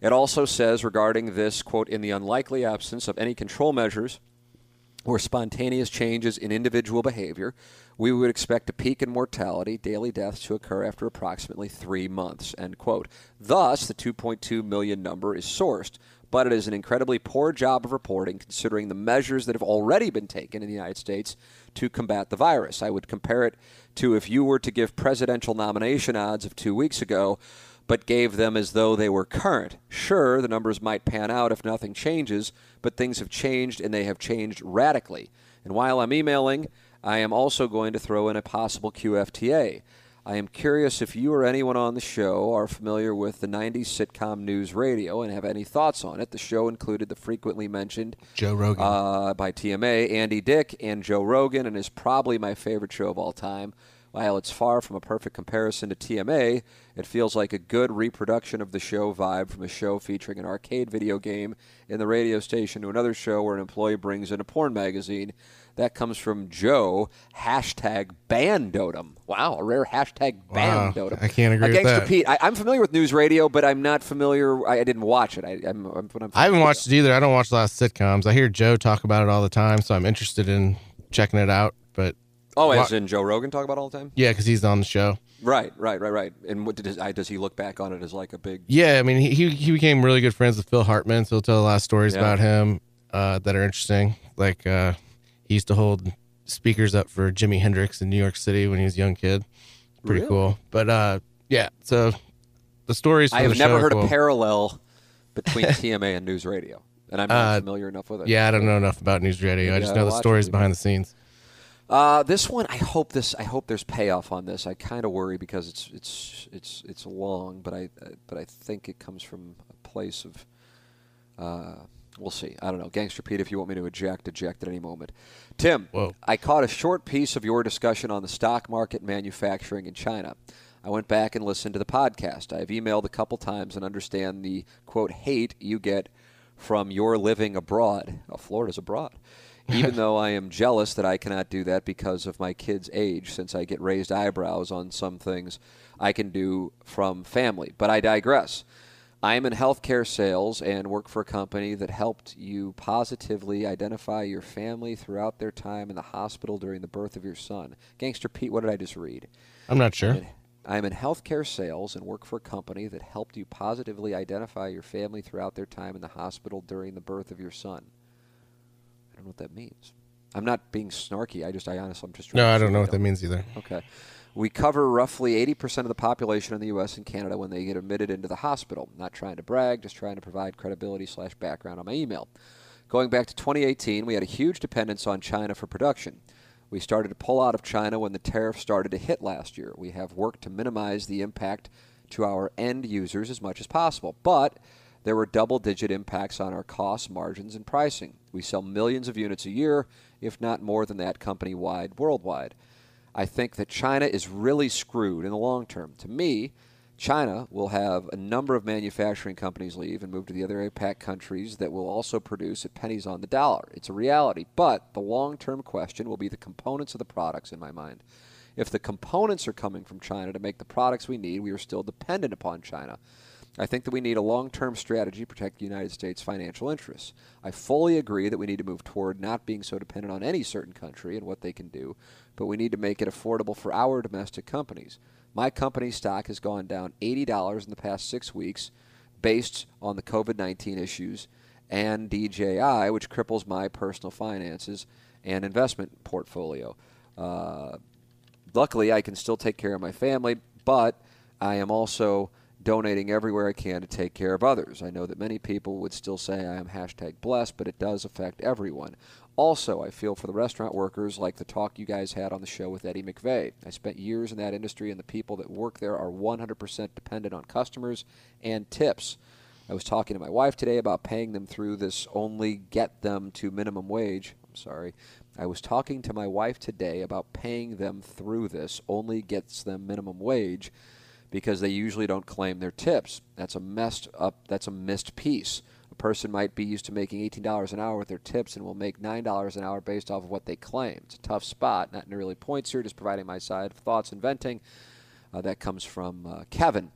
It also says regarding this quote in the unlikely absence of any control measures or spontaneous changes in individual behavior, we would expect a peak in mortality, daily deaths, to occur after approximately three months. End quote. Thus, the 2.2 million number is sourced, but it is an incredibly poor job of reporting considering the measures that have already been taken in the United States to combat the virus. I would compare it to if you were to give presidential nomination odds of two weeks ago but gave them as though they were current. Sure, the numbers might pan out if nothing changes, but things have changed and they have changed radically. And while I'm emailing, I am also going to throw in a possible QFTA. I am curious if you or anyone on the show are familiar with the 90s sitcom News Radio and have any thoughts on it. The show included the frequently mentioned Joe Rogan. uh, by TMA, Andy Dick, and Joe Rogan, and is probably my favorite show of all time. While it's far from a perfect comparison to TMA, it feels like a good reproduction of the show vibe from a show featuring an arcade video game in the radio station to another show where an employee brings in a porn magazine. That comes from Joe, hashtag bandotum. Wow, a rare hashtag Wow, bandotum. I can't agree uh, with Gangsta that. Pete, I, I'm familiar with news radio, but I'm not familiar. I, I didn't watch it. I, I'm, I'm, I'm I haven't watched it either. I don't watch a lot of sitcoms. I hear Joe talk about it all the time, so I'm interested in checking it out. But Oh, as in Joe Rogan talk about it all the time? yeah, because he's on the show. Right, right, right, right. And what did his, I, does he look back on it as like a big? Yeah, I mean, he he, he became really good friends with Phil Hartman, so he'll tell a lot of stories Yeah. about him uh, that are interesting. Like uh, he used to hold speakers up for Jimi Hendrix in New York City when he was a young kid. Pretty Really? cool. But uh, yeah, so the stories. I have the never heard cool. a parallel between [LAUGHS] TMA and news radio, and I'm not Uh, familiar enough with it. Yeah, I don't know enough about news radio. I just know the stories behind the scenes. Uh, this one, I hope this. I hope there's payoff on this. I kind of worry because it's it's it's it's long, but I uh, but I think it comes from a place of. Uh, we'll see. I don't know. Gangster Pete, if you want me to eject, eject at any moment. Tim, Whoa. I caught a short piece of your discussion on the stock market manufacturing in China. I went back and listened to the podcast. I've emailed a couple times and understand the quote hate you get from your living abroad. Oh, Florida's abroad. [LAUGHS] Even though I am jealous that I cannot do that because of my kid's age, since I get raised eyebrows on some things I can do from family. But I digress. I am in healthcare sales and work for a company that helped you positively identify your family throughout their time in the hospital during the birth of your son. Gangster Pete, what did I just read? I'm not sure. I am in healthcare sales and work for a company that helped you positively identify your family throughout their time in the hospital during the birth of your son. I don't know what that means. I'm not being snarky. I just, I honestly, I'm just. trying No, I don't know what that means either. Okay. We cover roughly 80% of the population in the U.S. and Canada when they get admitted into the hospital. Not trying to brag, just trying to provide credibility slash background on my email. Going back to 2018, we had a huge dependence on China for production. We started to pull out of China when the tariffs started to hit last year. We have worked to minimize the impact to our end users as much as possible, but there were double digit impacts on our costs, margins, and pricing. We sell millions of units a year, if not more than that company wide worldwide. I think that China is really screwed in the long term. To me, China will have a number of manufacturing companies leave and move to the other APAC countries that will also produce at pennies on the dollar. It's a reality. But the long term question will be the components of the products, in my mind. If the components are coming from China to make the products we need, we are still dependent upon China. I think that we need a long term strategy to protect the United States' financial interests. I fully agree that we need to move toward not being so dependent on any certain country and what they can do, but we need to make it affordable for our domestic companies. My company's stock has gone down $80 in the past six weeks based on the COVID 19 issues and DJI, which cripples my personal finances and investment portfolio. Uh, luckily, I can still take care of my family, but I am also donating everywhere I can to take care of others. I know that many people would still say I am hashtag blessed, but it does affect everyone. Also, I feel for the restaurant workers like the talk you guys had on the show with Eddie McVeigh. I spent years in that industry, and the people that work there are 100% dependent on customers and tips. I was talking to my wife today about paying them through this only get them to minimum wage. I'm sorry. I was talking to my wife today about paying them through this only gets them minimum wage because they usually don't claim their tips. That's a messed up that's a missed piece. A person might be used to making $18 an hour with their tips and will make $9 an hour based off of what they claim. It's a tough spot. Not really points here, just providing my side of thoughts and venting. Uh, that comes from uh, Kevin.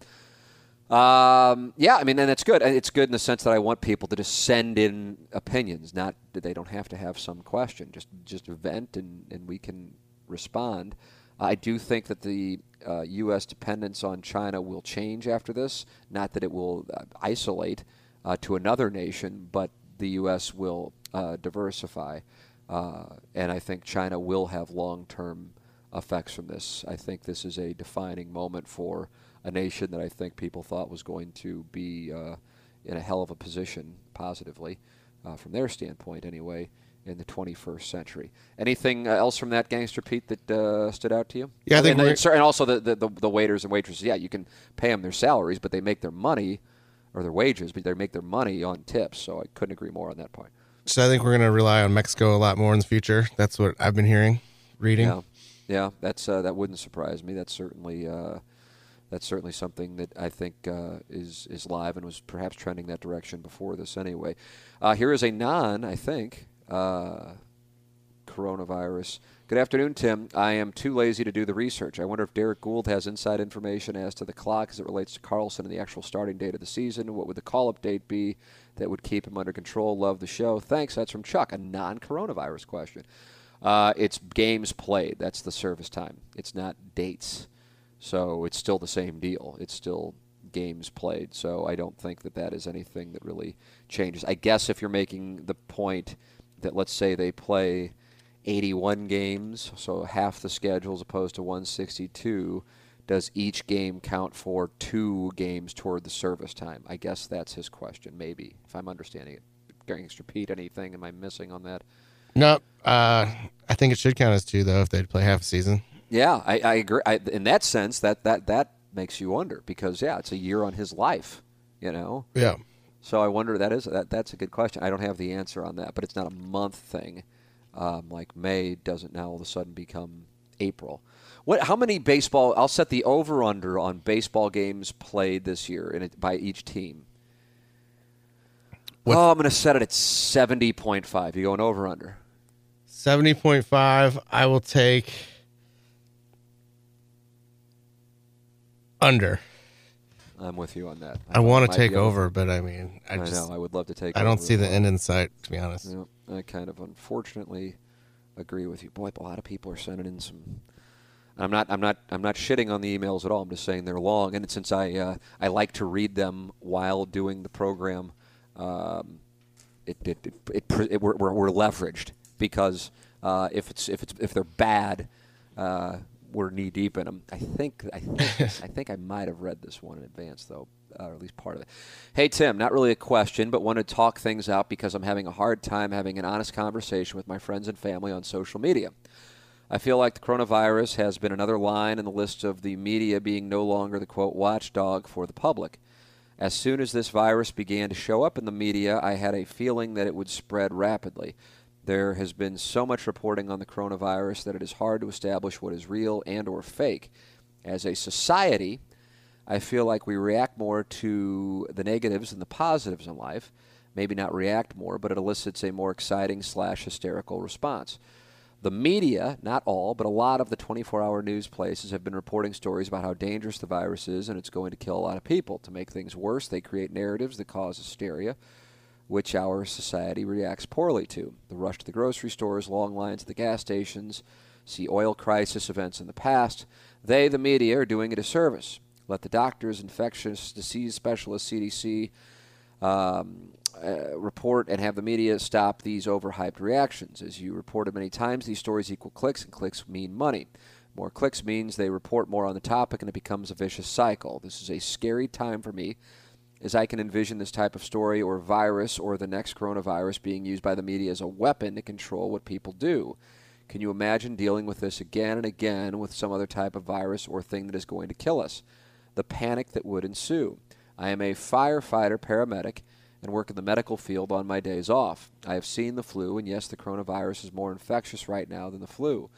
Um, yeah, I mean, and it's good. It's good in the sense that I want people to just send in opinions, not that they don't have to have some question. Just just vent, and, and we can respond. I do think that the uh, U.S. dependence on China will change after this. Not that it will uh, isolate uh, to another nation, but the U.S. will uh, diversify, uh, and I think China will have long-term effects from this. I think this is a defining moment for a nation that I think people thought was going to be uh, in a hell of a position positively, from their standpoint anyway, in the 21st century. Anything uh, else from that gangster Pete that uh, stood out to you? Yeah, I think and, and, and also the, the, the, the waiters and waitresses. Yeah, you can pay them their salaries, but they make their money or their wages, but they make their money on tips. So I couldn't agree more on that point. So I think we're going to rely on Mexico a lot more in the future. That's what I've been hearing, reading. Yeah, yeah, that's uh, that wouldn't surprise me. That's certainly uh, that's certainly something that I think uh, is is live and was perhaps trending that direction before this. Anyway, uh, here is a non, I think, uh, coronavirus. Good afternoon, Tim. I am too lazy to do the research. I wonder if Derrick Goold has inside information as to the clock as it relates to Carlson and the actual starting date of the season. What would the call-up date be that would keep him under control? Love the show. Thanks. That's from Chuck. A non-coronavirus question. Uh, it's games played. That's the service time. It's not dates. So it's still the same deal. It's still games played. So I don't think that that is anything that really changes. I guess if you're making the point that let's say they play 81 games, so half the schedule as opposed to 162, does each game count for two games toward the service time? I guess that's his question, maybe, if I'm understanding it. Gangster Pete, anything? Am I missing on that? No, uh, I think it should count as two though if they'd play half a season. Yeah, I, I agree. I, in that sense, that, that that makes you wonder because yeah, it's a year on his life, you know. Yeah. So I wonder that is that that's a good question. I don't have the answer on that, but it's not a month thing. Um, like May doesn't now all of a sudden become April. What? How many baseball? I'll set the over under on baseball games played this year in it, by each team. What- Oh, I'm going to set it at seventy point five. You going over under? Seventy point five. I will take under. I'm with you on that. I want to take over, but I mean, I I, just know. I would love to take. I don't see the end in sight. To be honest. Yep, I kind of unfortunately agree with you. Boy, a lot of people are sending in some. I'm not. I'm not. I'm not shitting on the emails at all. I'm just saying they're long, and since I uh, I like to read them while doing the program, um, it it, it, it, it we're, we're, we're leveraged because uh, if it's if it's if they're bad. Uh, we're knee deep in them. I think I think I think I might have read this one in advance though, uh, or at least part of it. Hey Tim, not really a question, but want to talk things out because I'm having a hard time having an honest conversation with my friends and family on social media. I feel like the coronavirus has been another line in the list of the media being no longer the quote watchdog for the public. As soon as this virus began to show up in the media, I had a feeling that it would spread rapidly. There has been so much reporting on the coronavirus that it is hard to establish what is real and or fake. As a society, I feel like we react more to the negatives than the positives in life. Maybe not react more, but it elicits a more exciting slash hysterical response. The media, not all, but a lot of the 24 hour news places have been reporting stories about how dangerous the virus is and it's going to kill a lot of people. To make things worse, they create narratives that cause hysteria, which our society reacts poorly to. The rush to the grocery stores, long lines at the gas stations, see oil crisis events in the past. They, the media, are doing it a disservice. Let the doctors, infectious disease specialists, CDC, um, uh, report and have the media stop these overhyped reactions. As you reported many times, these stories equal clicks, and clicks mean money. More clicks means they report more on the topic, and it becomes a vicious cycle. This is a scary time for me, as I can envision this type of story or virus or the next coronavirus being used by the media as a weapon to control what people do. Can you imagine dealing with this again and again with some other type of virus or thing that is going to kill us? The panic that would ensue. I am a firefighter paramedic and work in the medical field on my days off. I have seen the flu, and yes, the coronavirus is more infectious right now than the flu.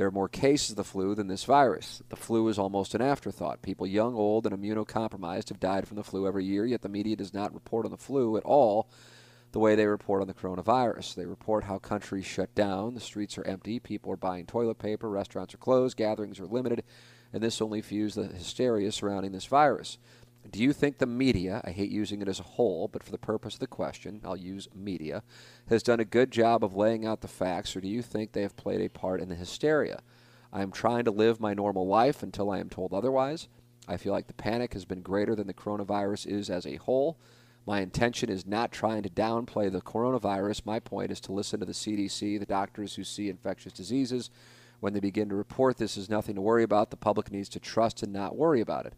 There are more cases of the flu than this virus. The flu is almost an afterthought. People young, old, and immunocompromised have died from the flu every year, yet the media does not report on the flu at all the way they report on the coronavirus. They report how countries shut down, the streets are empty, people are buying toilet paper, restaurants are closed, gatherings are limited, and this only fuels the hysteria surrounding this virus. Do you think the media, I hate using it as a whole, but for the purpose of the question, I'll use media, has done a good job of laying out the facts, or do you think they have played a part in the hysteria? I am trying to live my normal life until I am told otherwise. I feel like the panic has been greater than the coronavirus is as a whole. My intention is not trying to downplay the coronavirus. My point is to listen to the CDC, the doctors who see infectious diseases. When they begin to report this is nothing to worry about, the public needs to trust and not worry about it.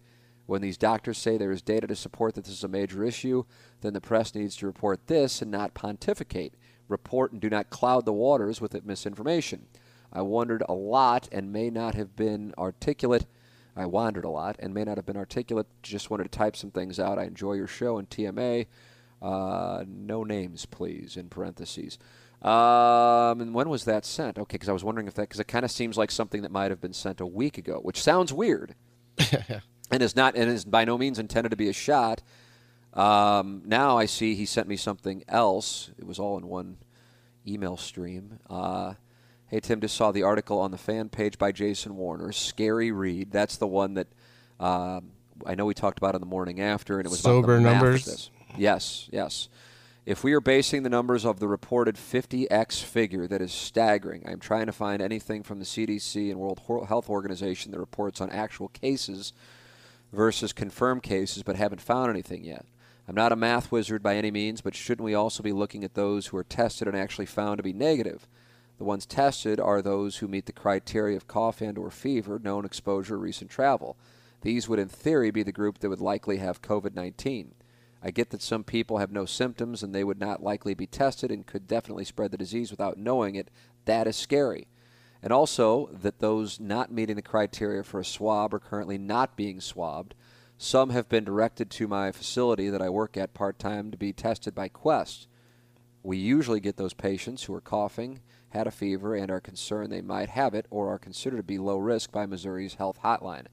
When these doctors say there is data to support that this is a major issue, then the press needs to report this and not pontificate. Report and do not cloud the waters with misinformation. I wondered a lot and may not have been articulate. I wandered a lot and may not have been articulate. Just wanted to type some things out. I enjoy your show and TMA. Uh, no names, please, in parentheses. Um, and when was that sent? Okay, because I was wondering if that, because it kind of seems like something that might have been sent a week ago, which sounds weird [LAUGHS] and is not and is by no means intended to be a shot. Um, now I see he sent me something else. It was all in one email stream. Uh, hey Tim, just saw the article on the fan page by Jason Warner. Scary read. That's the one that um, I know we talked about in the morning after, and it was about Sober the numbers? Yes, yes. If we are basing the numbers of the reported 50x figure, that is staggering. I'm trying to find anything from the CDC and World Health Organization that reports on actual cases versus confirmed cases, but haven't found anything yet. I'm not a math wizard by any means, but shouldn't we also be looking at those who are tested and actually found to be negative? The ones tested are those who meet the criteria of cough and or fever, known exposure, recent travel. These would in theory be the group that would likely have COVID-19. I get that some people have no symptoms and they would not likely be tested and could definitely spread the disease without knowing it. That is scary. And also that those not meeting the criteria for a swab are currently not being swabbed. Some have been directed to my facility that I work at part time to be tested by Quest. We usually get those patients who are coughing, had a fever, and are concerned they might have it or are considered to be low risk by Missouri's health hotline.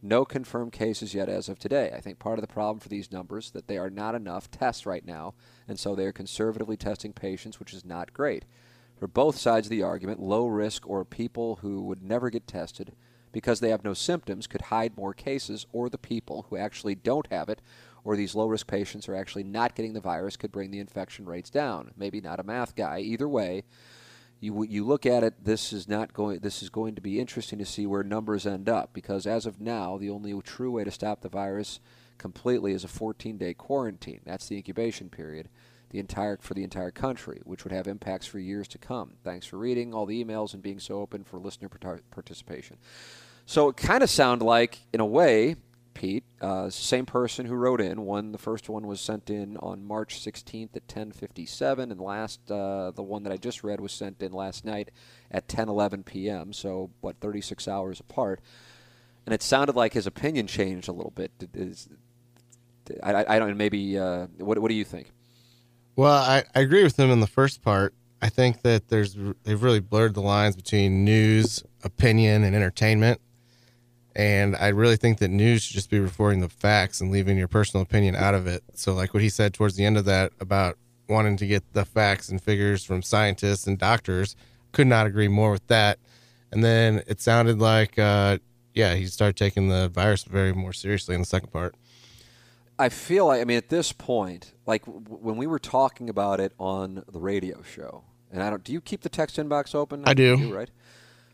No confirmed cases yet as of today. I think part of the problem for these numbers that they are not enough tests right now, and so they are conservatively testing patients, which is not great. For both sides of the argument, low risk or people who would never get tested because they have no symptoms could hide more cases, or the people who actually don't have it, or these low risk patients are actually not getting the virus could bring the infection rates down. Maybe not a math guy. Either way, you you look at it. This is not going. This is going to be interesting to see where numbers end up because as of now, the only true way to stop the virus completely is a 14-day quarantine. That's the incubation period, the entire for the entire country, which would have impacts for years to come. Thanks for reading all the emails and being so open for listener participation. So it kind of sounded like, in a way, Pete, uh, same person who wrote in. One, the first one was sent in on March 16th at 10:57, and last, uh, the one that I just read was sent in last night at 10:11 p.m. So what, 36 hours apart. And it sounded like his opinion changed a little bit. Is, I, I, don't. Maybe. Uh, what, what do you think? Well, I, I agree with him in the first part. I think that there's they've really blurred the lines between news, opinion, and entertainment and I really think that news should just be reporting the facts and leaving your personal opinion out of it. So, like what he said towards the end of that about wanting to get the facts and figures from scientists and doctors, could not agree more with that. And then it sounded like, uh, yeah, he started taking the virus very more seriously in the second part. I feel like, I mean, at this point, like w- when we were talking about it on the radio show, and I don't, do you keep the text inbox open? I do. You, right?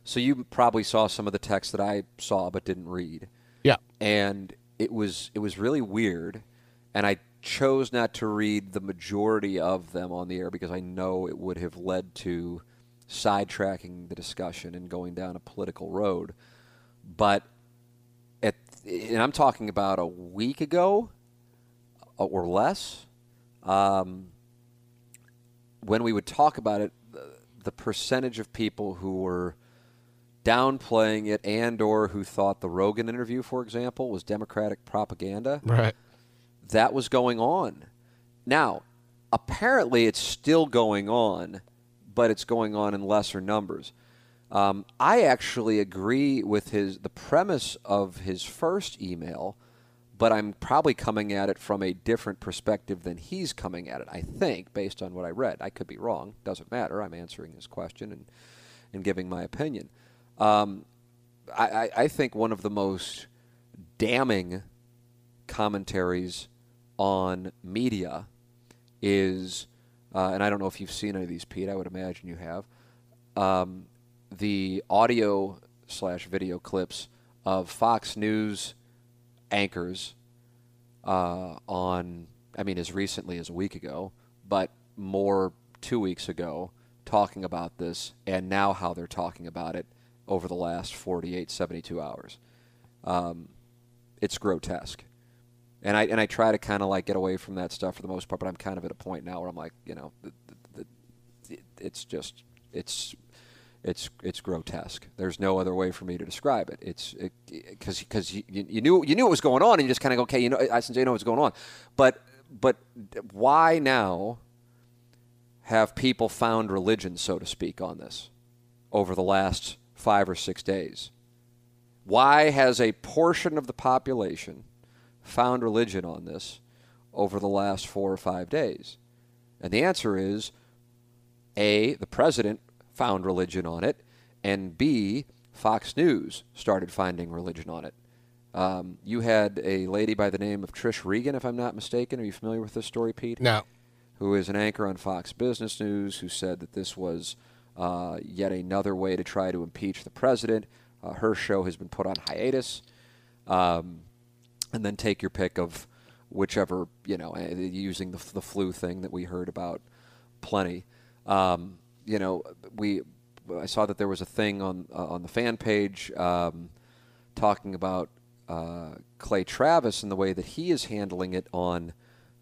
So you probably saw some of the text that I saw but didn't read. Yeah. And it was it was really weird, and I chose not to read the majority of them on the air because I know it would have led to sidetracking the discussion and going down a political road. But at and I'm talking about a week ago or less. Um, when we would talk about it, the percentage of people who were downplaying it and or who thought the Rogan interview, for example, was Democratic propaganda. Right. That was going on. Now, apparently it's still going on, but it's going on in lesser numbers. Um, I actually agree with his the premise of his first email, but I'm probably coming at it from a different perspective than he's coming at it. I think, based on what I read, I could be wrong. Doesn't matter. I'm answering his question and and giving my opinion. Um, I, I think one of the most damning commentaries on media is, uh, and I don't know if you've seen any of these, Pete. I would imagine you have. Um, the audio slash video clips of Fox News anchors uh, on, I mean, as recently as a week ago, but more two weeks ago, talking about this, and now how they're talking about it over the last 48, 72 hours. Um, it's grotesque. And I, and I try to kind of like get away from that stuff for the most part, but I'm kind of at a point now where I'm like, you know, it's just, it's, it's, it's grotesque. There's no other way for me to describe it. It's because it, because you, you knew you knew what was going on, and you just kind of go, okay, you know, I since you know what's going on, but but why now have people found religion, so to speak, on this over the last five or six days. Why has a portion of the population found religion on this over the last four or five days? And the answer is A, the president found religion on it, and B, Fox News started finding religion on it. Um, you had a lady by the name of Trish Regan, if I'm not mistaken. Are you familiar with this story, Pete? No. Who is an anchor on Fox Business News who said that this was uh, yet another way to try to impeach the president. Uh, her show has been put on hiatus. Um, and then take your pick of whichever, you know, uh, using the, the flu thing that we heard about plenty. Um, you know, we I saw that there was a thing on uh, on the fan page um, talking about uh, Clay Travis and the way that he is handling it on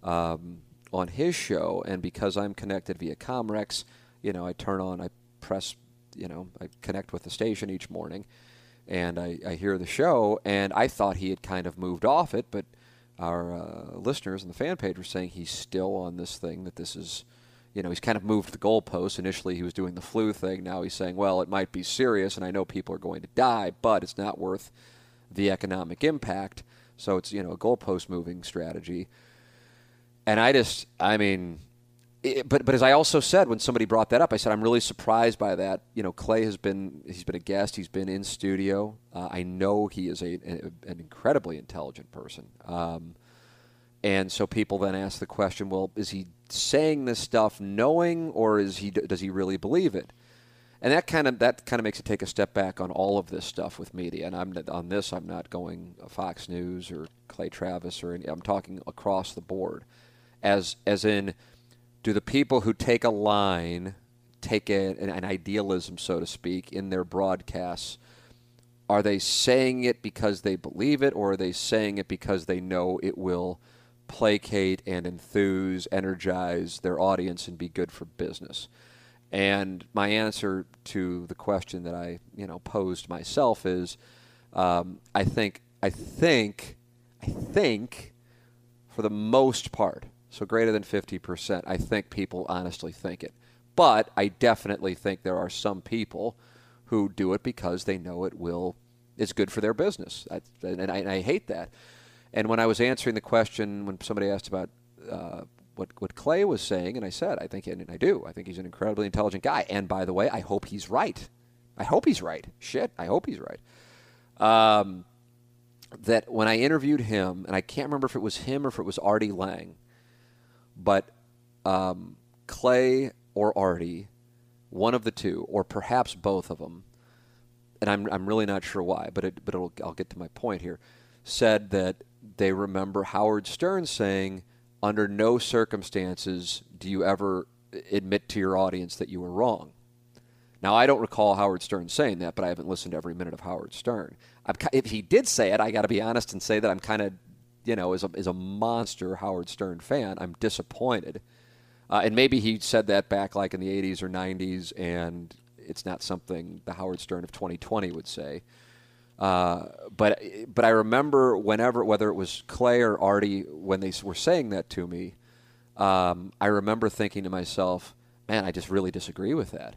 um, on his show. And because I'm connected via Comrex, you know, I turn on, I press, you know, I connect with the station each morning, and I, I hear the show. And I thought he had kind of moved off it, but our uh, listeners on the fan page were saying he's still on this thing that this is you know, he's kind of moved the goalposts. Initially, he was doing the flu thing. Now he's saying, well, it might be serious, and I know people are going to die, but it's not worth the economic impact. So it's, you know, a goalpost moving strategy. And I just, I mean, it, but but as I also said when somebody brought that up, I said I'm really surprised by that. You know, Clay has been he's been a guest, he's been in studio. Uh, I know he is a, a, an incredibly intelligent person. Um, and so people then ask the question, well, is he saying this stuff knowing, or is he does he really believe it? And that kind of that kind of makes it take a step back on all of this stuff with media. And I'm on this, I'm not going uh, Fox News or Clay Travis or any, I'm talking across the board, as as in, do the people who take a line, take a, an, an idealism, so to speak, in their broadcasts? Are they saying it because they believe it, or are they saying it because they know it will? Placate and enthuse, energize their audience, and be good for business. And my answer to the question that I, you know, posed myself is, um, I think, I think, I think, for the most part, so greater than fifty percent, I think people honestly think it. But I definitely think there are some people who do it because they know it will, it's good for their business, I, and, I, and I hate that. And when I was answering the question, when somebody asked about uh, what what Clay was saying, and I said, I think, and I do, I think he's an incredibly intelligent guy. And by the way, I hope he's right. I hope he's right. Shit, I hope he's right. Um, that when I interviewed him, and I can't remember if it was him or if it was Artie Lange, but um, Clay or Artie, one of the two, or perhaps both of them, and I'm I'm really not sure why, but it, but I'll get to my point here. Said that they remember Howard Stern saying, under no circumstances do you ever admit to your audience that you were wrong. Now, I don't recall Howard Stern saying that, but I haven't listened to every minute of Howard Stern. I'm, if he did say it, I got to be honest and say that I'm kind of, you know, as a, as a monster Howard Stern fan, I'm disappointed. Uh, and maybe he said that back like in the 80s or 90s, and it's not something the Howard Stern of 2020 would say. Uh, but but I remember whenever whether it was Clay or Artie when they were saying that to me, um, I remember thinking to myself, "Man, I just really disagree with that."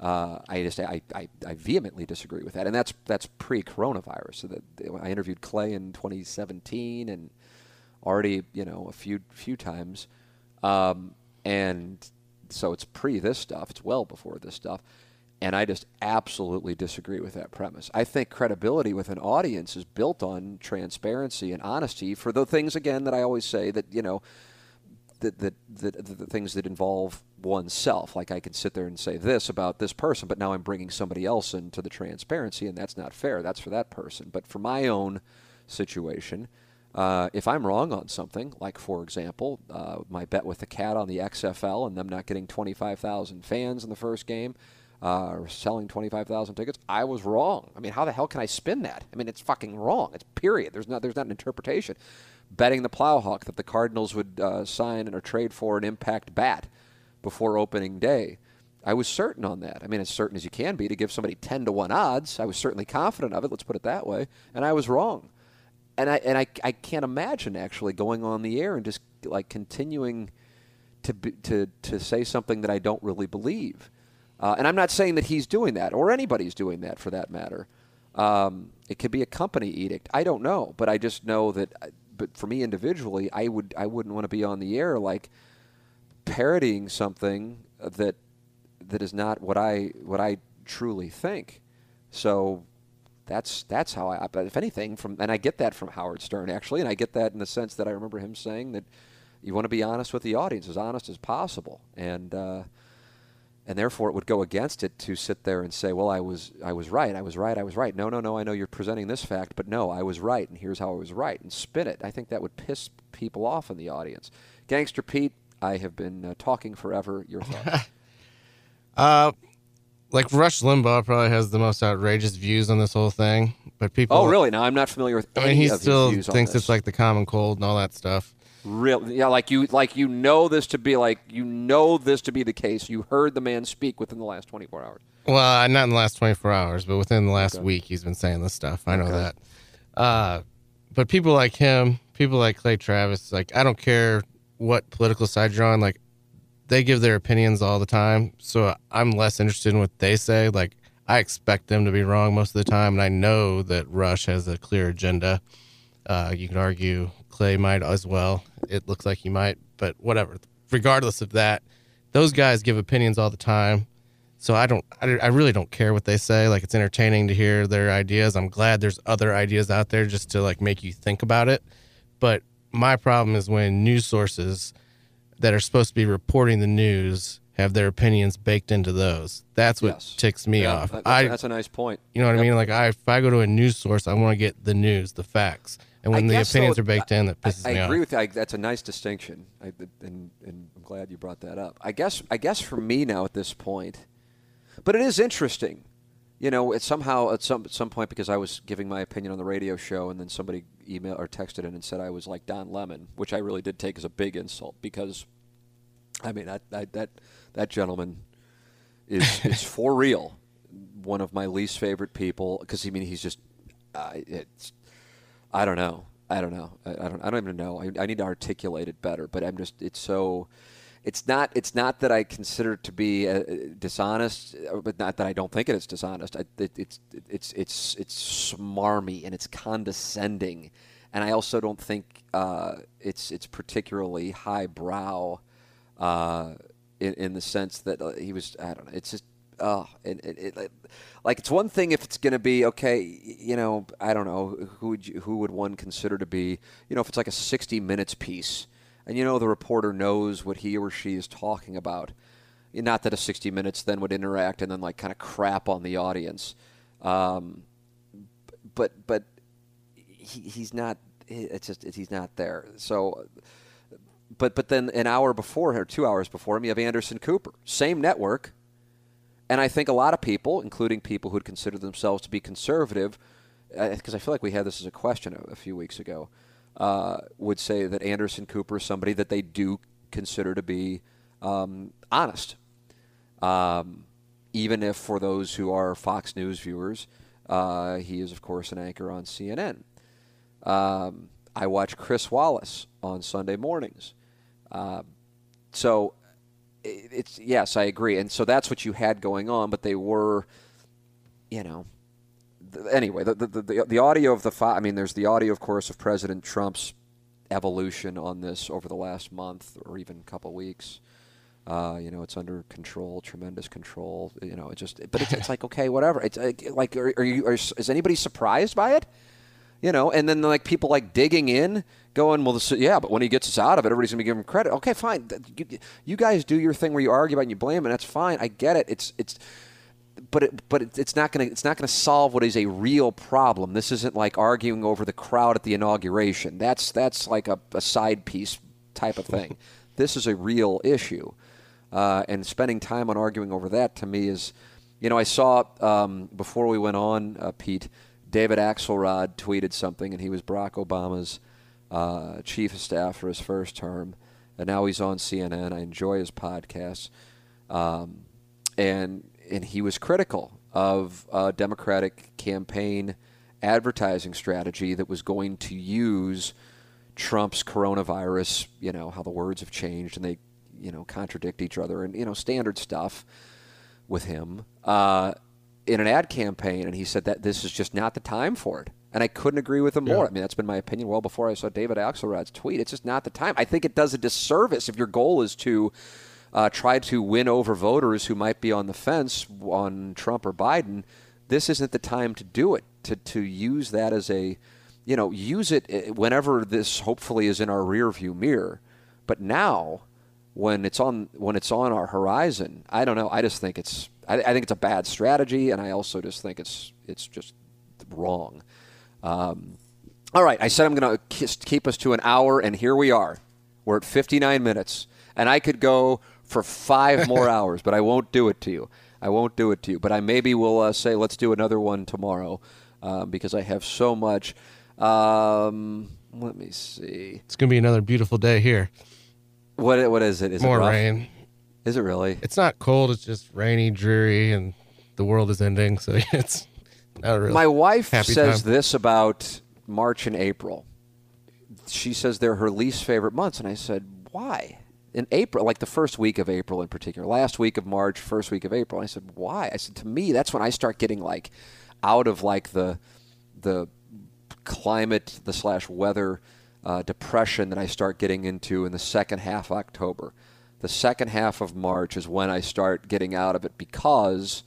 Uh, I just I, I, I, vehemently disagree with that, and that's that's pre-coronavirus. So that I interviewed Clay in 2017 and Artie, you know, a few few times, um, and so it's pre this stuff. It's well before this stuff. And I just absolutely disagree with that premise. I think credibility with an audience is built on transparency and honesty for the things, again, that I always say that, you know, the, the, the, the, things that involve oneself. Like I can sit there and say this about this person, but now I'm bringing somebody else into the transparency, and that's not fair. That's for that person. But for my own situation, uh, if I'm wrong on something, like for example, uh, my bet with the cat on the XFL and them not getting 25,000 fans in the first game, uh, selling 25,000 tickets. I was wrong. I mean, how the hell can I spin that? I mean, it's fucking wrong. It's period. There's not there's not an interpretation. Betting the Plowhawk that the Cardinals would uh, sign or trade for an impact bat before opening day. I was certain on that. I mean, as certain as you can be to give somebody 10 to 1 odds. I was certainly confident of it, let's put it that way. And I was wrong. And I and I, I can't imagine actually going on the air and just like continuing to be, to to say something that I don't really believe. Uh, and I'm not saying that he's doing that or anybody's doing that for that matter. Um, it could be a company edict. I don't know, but I just know that. Uh, but for me individually, I would I wouldn't want to be on the air like parodying something that that is not what I what I truly think. So that's that's how I. But if anything, from and I get that from Howard Stern actually, and I get that in the sense that I remember him saying that you want to be honest with the audience, as honest as possible, and. Uh, and therefore it would go against it to sit there and say, "Well, I was I was right. I was right. I was right." No, no, no. I know you're presenting this fact, but no, I was right, and here's how I was right, and spin it. I think that would piss people off in the audience. Gangster Pete, I have been uh, talking forever. Your thoughts? [LAUGHS] uh, like Rush Limbaugh probably has the most outrageous views on this whole thing, but people. Oh, really? Now I'm not familiar with. I mean, he still thinks it's like the common cold and all that stuff. Real, yeah, like you, like you know this to be like you know this to be the case. You heard the man speak within the last 24 hours. Well, uh, not in the last 24 hours, but within the last Okay. week, he's been saying this stuff. I know Okay. that. Uh, but people like him, people like Clay Travis, like I don't care what political side you're on, like they give their opinions all the time. So I'm less interested in what they say. Like I expect them to be wrong most of the time, and I know that Rush has a clear agenda. Uh, you can argue Clay might as well. It looks like he might, but whatever. Regardless of that, those guys give opinions all the time. So I don't, I, I really don't care what they say. Like it's entertaining to hear their ideas. I'm glad there's other ideas out there just to like make you think about it. But my problem is when news sources that are supposed to be reporting the news have their opinions baked into those. That's what Yes. ticks me Yeah, off. that- I, that's, that's a nice point. you know what Yep. I mean? Like I, if I go to a news source, I want to get the news, the facts. And when I the opinions though, are baked in, that pisses I, I me agree with you. I, that's a nice distinction, I, and, and I'm glad you brought that up. I guess I guess for me now at this point, but it is interesting. You know, it somehow at some at some point because I was giving my opinion on the radio show, and then somebody emailed or texted in and said I was like Don Lemon, which I really did take as a big insult because, I mean, that that that, that gentleman is [LAUGHS] is for real one of my least favorite people because I mean he's just uh, it's I don't know. I don't know. I, I don't. I don't even know. I, I need to articulate it better. But I'm just. It's so. It's not. It's not that I consider it to be uh, dishonest, uh, but not that I don't think it is dishonest. I, it, it's. It's. It's. It's smarmy and it's condescending, and I also don't think uh, it's. It's particularly highbrow, uh, in, in the sense that uh, he was. I don't know. It's just oh, it, it, it, like- it's one thing if it's going to be okay. You know, I don't know who would you, who would one consider to be. You know, if it's like a sixty minutes piece, and you know the reporter knows what he or she is talking about. Not that a sixty minutes then would interact and then like kind of crap on the audience. Um, but but he, he's not. It's just he's not there. So but but then an hour before or two hours before him, you have Anderson Cooper, same network, and I think a lot of people, including people who'd consider themselves to be conservative, because I feel like we had this as a question a, a few weeks ago, uh, would say that Anderson Cooper is somebody that they do consider to be um, honest, um, even if for those who are Fox News viewers, uh, he is of course an anchor on CNN. Um, I watch Chris Wallace on Sunday mornings. Uh, so it's yes, I agree, and so that's what you had going on. But they were, you know, anyway. The the, the, the audio of the fi- I mean, there's the audio, of course, of President Trump's evolution on this over the last month or even couple weeks. Uh, you know, it's under control, tremendous control. You know, it just, but it's, it's like okay, whatever. It's like are, are you? Are, is anybody surprised by it? You know, and then like people like digging in, going, well, this, yeah, but when he gets us out of it, everybody's gonna giving him credit. Okay, fine. You, you guys do your thing where you argue about it and you blame, and that's fine. I get it. It's it's, but it, but it, it's not gonna it's not gonna solve what is a real problem. This isn't like arguing over the crowd at the inauguration. That's that's like a, a side piece type of thing. [LAUGHS] this is a real issue, uh, and spending time on arguing over that to me is, you know, I saw um, before we went on, uh, Pete. David Axelrod tweeted something, and he was Barack Obama's uh, chief of staff for his first term, and now he's on CNN. I enjoy his podcasts, um, and and he was critical of a Democratic campaign advertising strategy that was going to use Trump's coronavirus. You know how the words have changed, and they you know contradict each other, and you know standard stuff with him uh, in an ad campaign, and he said that this is just not the time for it. And I couldn't agree with him more. I mean, that's been my opinion well before I saw David Axelrod's tweet. It's just not the time. I think it does a disservice if your goal is to uh, try to win over voters who might be on the fence on Trump or Biden. This isn't the time to do it. To to use that as a, you know, use it uh, whenever this hopefully is in our rearview mirror. But now, when it's on when it's on our horizon, I don't know. I just think it's I, I think it's a bad strategy, and I also just think it's it's just wrong. Um, all right, I said I'm going to keep us to an hour, and here we are. We're at 59 minutes, and I could go for five [LAUGHS] more hours, but I won't do it to you. I won't do it to you. But I maybe will uh, say let's do another one tomorrow um, because I have so much. Um, let me see. It's gonna be another beautiful day here. What what is it? Is More it rain. Is it really? It's not cold. It's just rainy, dreary, and the world is ending. So [LAUGHS] it's not really. My wife says time. this about March and April. She says they're her least favorite months, and I said, why? In April, like the first week of April in particular, last week of March, first week of April. I said, why? I said, to me, that's when I start getting like out of like the the climate, the slash weather uh, depression that I start getting into in the second half of October. The second half of March is when I start getting out of it because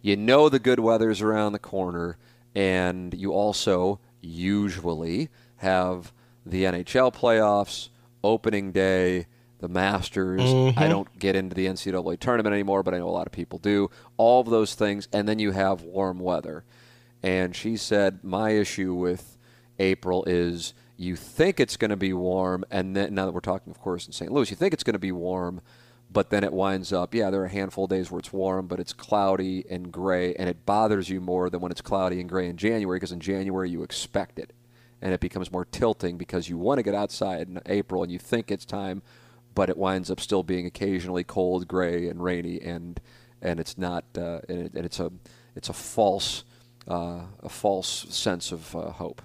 you know the good weather's around the corner, and you also usually have the NHL playoffs, opening day, the Masters. I don't get into the NCAA tournament anymore, but I know a lot of people do. All of those things, and then you have warm weather. And she said, My issue with April is you think it's going to be warm, and then now that we're talking, of course, in St. Louis, you think it's going to be warm, but then it winds up, yeah, there are a handful of days where it's warm, but it's cloudy and gray, and it bothers you more than when it's cloudy and gray in January, because in January you expect it. And it becomes more tilting because you want to get outside in April and you think it's time, but it winds up still being occasionally cold, gray, and rainy, and and it's not, uh, and, it, and it's a it's a false uh, a false sense of uh, hope.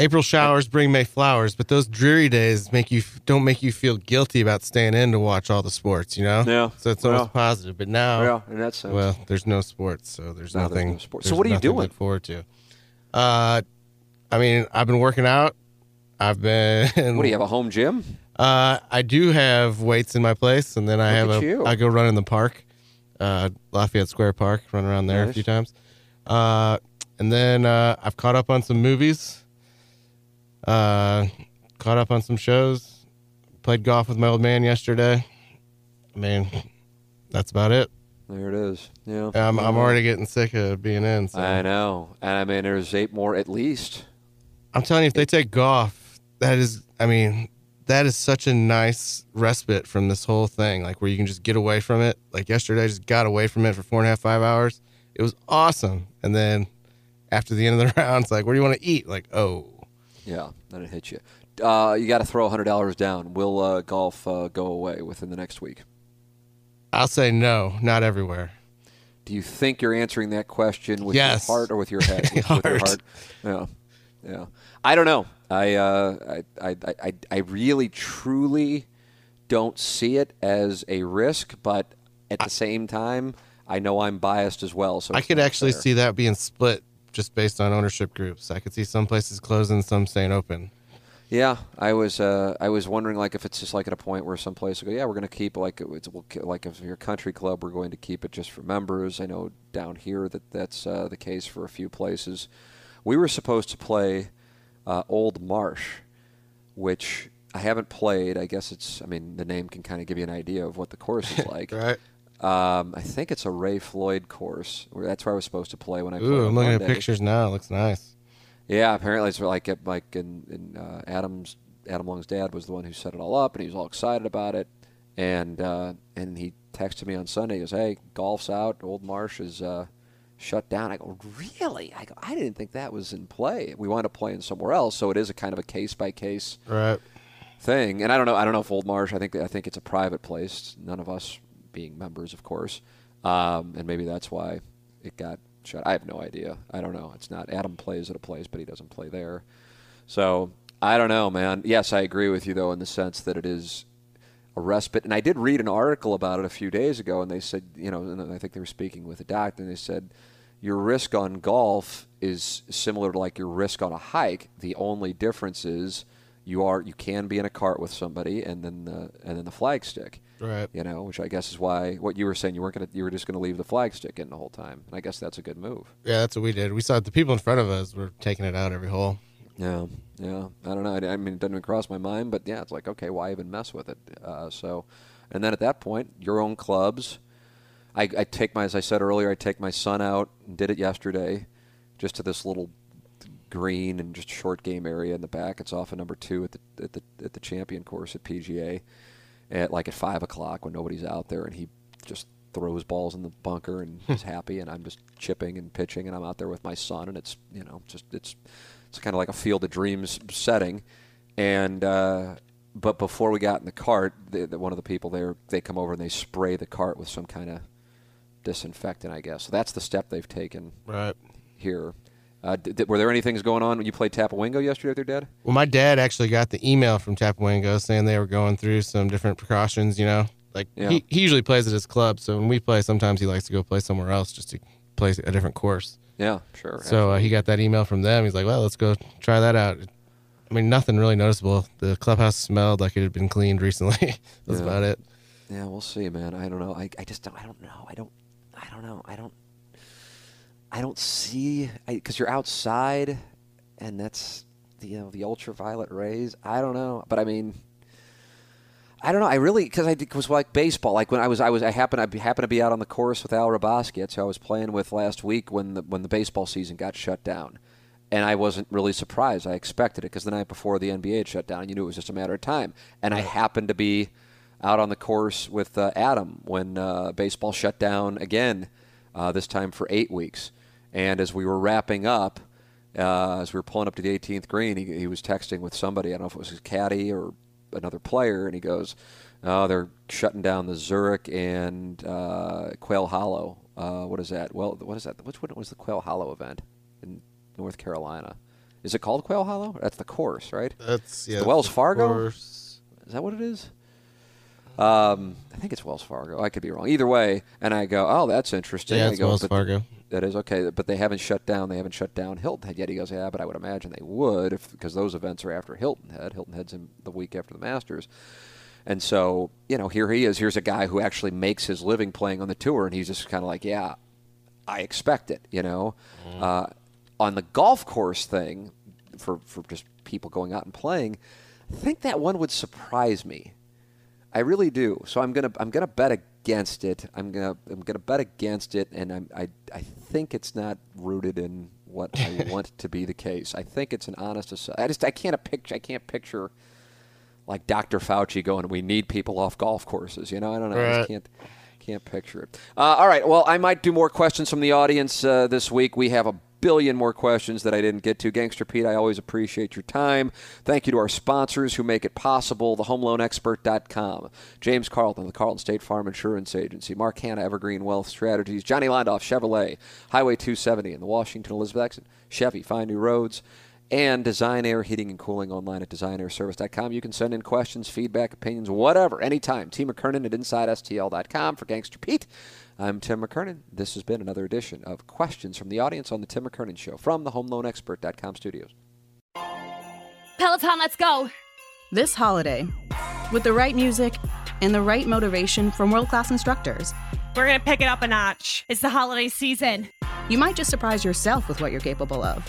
April showers bring May flowers, but those dreary days make you don't make you feel guilty about staying in to watch all the sports. You know. Yeah. So it's almost Yeah. positive. But now, Yeah, in that sense. well, there's no sports, so there's there's nothing. no sports. So what are you nothing to doing? Look forward to. Uh, I mean, I've been working out. I've been. What do you have a home gym? Uh, I do have weights in my place, and then I Look have a. you. I go run in the park, uh, Lafayette Square Park. Run around there Nice. a few times, uh, and then uh, I've caught up on some movies. Uh, caught up on some shows. Played golf with my old man yesterday. I mean, that's about it. There it is. Yeah. I'm, I'm already getting sick of being in. So. I know, and I mean, there's eight more at least. I'm telling you, if they take golf, that is, I mean, that is such a nice respite from this whole thing. Like where you can just get away from it. Like yesterday, I just got away from it for four and a half, five hours. It was awesome. And then after the end of the [LAUGHS] round, it's like, what do you want to eat? Like, oh, Yeah, then it hits you. Uh, you got to throw hundred dollars down. Will uh, golf uh, go away within the next week? I'll say no, not everywhere. Do you think you're answering that question with Yes. your heart or with your head? [LAUGHS] With, with your Heart. heart. Yeah, yeah. I don't know. I, uh, I, I, I, I really, truly don't see it as a risk, but at the same time, I know I'm biased as well. So I could actually fair. see that being split just based on ownership groups. I could see some places closing, some staying open. Yeah, I was uh, I was wondering like if it's just like at a point where some place will go, yeah, we're going to keep like it's like if you're a country club, we're going to keep it just for members. I know down here that that's uh, the case for a few places. We were supposed to play uh, Old Marsh, which I haven't played. I guess it's I mean the name can kind of give you an idea of what the course is [LAUGHS] like. Right. Um, I think it's a Ray Floyd course. That's where I was supposed to play when I. Ooh, I'm looking at pictures now. It looks nice. Yeah, apparently it's like at, like in, in uh, Adam's Adam Long's dad was the one who set it all up, and he was all excited about it. And uh, and he texted me on Sunday. He goes, "Hey, golf's out. Old Marsh is uh, shut down." I go, "Really?" I go, "I didn't think that was in play. We wound up playing somewhere else, so it is a kind of a case by case Right. thing. And I don't know. I don't know if Old Marsh. I think I think it's a private place. None of us being members, of course. Um, and maybe that's why it got shut. I have no idea. I don't know. It's not. Adam plays at a place, but he doesn't play there. So I don't know, man. Yes, I agree with you though in the sense that it is a respite. And I did read an article about it a few days ago, and they said, you know, and I think they were speaking with a doctor, and they said your risk on golf is similar to like your risk on a hike. The only difference is you are you can be in a cart with somebody, and then the and then the flag stick. Right. You know, which I guess is why what you were saying you weren't gonna you were just gonna leave the flag stick in the whole time, and I guess that's a good move. Yeah, that's what we did. We saw the people in front of us were taking it out every hole. Yeah, yeah. I don't know. I, I mean, it doesn't even cross my mind, but yeah, it's like, okay, why even mess with it? Uh, so, and then at that point, your own clubs. I, I take my, as I said earlier, I take my son out and did it yesterday, just to this little green and just short game area in the back. It's off of number two at the at the at the champion course at PGA, at like at five o'clock when nobody's out there, and he just throws balls in the bunker and is happy, and I'm just chipping and pitching, and I'm out there with my son, and it's you know just it's it's kind of like a field of dreams setting, and. Uh, but before we got in the cart, the, the, one of the people there, they come over and they spray the cart with some kind of disinfectant, I guess. So that's the step they've taken Right. here. Uh, did, were there any things going on when you played Tapawingo yesterday with your dad? Well, my dad actually got the email from Tapawingo saying they were going through some different precautions. You know, like Yeah. he, he usually plays at his club, so when we play, sometimes he likes to go play somewhere else just to play a different course. Yeah, sure. So uh, he got that email from them. He's like, "Well, let's go try that out." I mean, nothing really noticeable. The clubhouse smelled like it had been cleaned recently. [LAUGHS] That's Yeah. about it. Yeah, we'll see, man. I don't know. I, I just don't. I don't know. I don't. I don't know. I don't. I don't see because you're outside, and that's the you know the ultraviolet rays. I don't know, but I mean, I don't know. I really because I was like baseball. Like when I was I was I happened I be- happened to be out on the course with Al. That's who I was playing with last week when the when the baseball season got shut down. And I wasn't really surprised. I expected it because the night before the NBA had shut down, and you knew it was just a matter of time. And I happened to be out on the course with uh, Adam when uh, baseball shut down again, uh, this time for eight weeks. And as we were wrapping up, uh, as we were pulling up to the 18th green, he, he was texting with somebody. I don't know if it was his caddy or another player, and he goes, "Oh, they're shutting down the Zurich and uh, Quail Hollow. Uh, what is that? Well, what is that? Which one was the Quail Hollow event in North Carolina? Is it called Quail Hollow? That's the course, right? That's the yeah. Wells Fargo? course. Is that what it is? Um, I think it's Wells Fargo. I could be wrong. Either way, and I go, "Oh, that's interesting." Yeah, it's go, Wells Fargo. That is okay, but they haven't shut down. They haven't shut down Hilton Head yet. He goes, "Yeah, but I would imagine they would if because those events are after Hilton Head. Hilton Head's in the week after the Masters." And so, you know, here he is. Here's a guy who actually makes his living playing on the tour, and he's just kind of like, "Yeah, I expect it." You know, uh, on the golf course thing, for for just people going out and playing, I think that one would surprise me. I really do. So I'm gonna I'm gonna bet against it. I'm gonna I'm gonna bet against it, and I'm, I I think it's not rooted in what I [LAUGHS] want to be the case. I think it's an honest. I just I can't picture I can't picture like Dr. Fauci going. We need people off golf courses. You know I don't know. I just can't can't picture it. Uh, all right. Well, I might do more questions from the audience uh, this week. We have a billion more questions that I didn't get to. Gangster Pete, I always appreciate your time. Thank you to our sponsors who make it possible, thehomeloanexpert.com, James Carlton, the Carlton State Farm Insurance Agency, Mark Hannah, Evergreen Wealth Strategies, Johnny Londoff, Chevrolet, Highway 270, and the Washington Elizabeth exit, Chevy, Find New Roads, and Design Aire Heating and Cooling online at designairservice.com. You can send in questions, feedback, opinions, whatever, anytime. Tim McKernan at InsideSTL.com for Gangster Pete. I'm Tim McKernan. This has been another edition of Questions from the Audience on The Tim McKernan Show from the HomeLoanExpert.com studios. Peloton, let's go! This holiday, with the right music and the right motivation from world class instructors, We're gonna pick it up a notch. It's the holiday season. you might just surprise yourself with what you're capable of.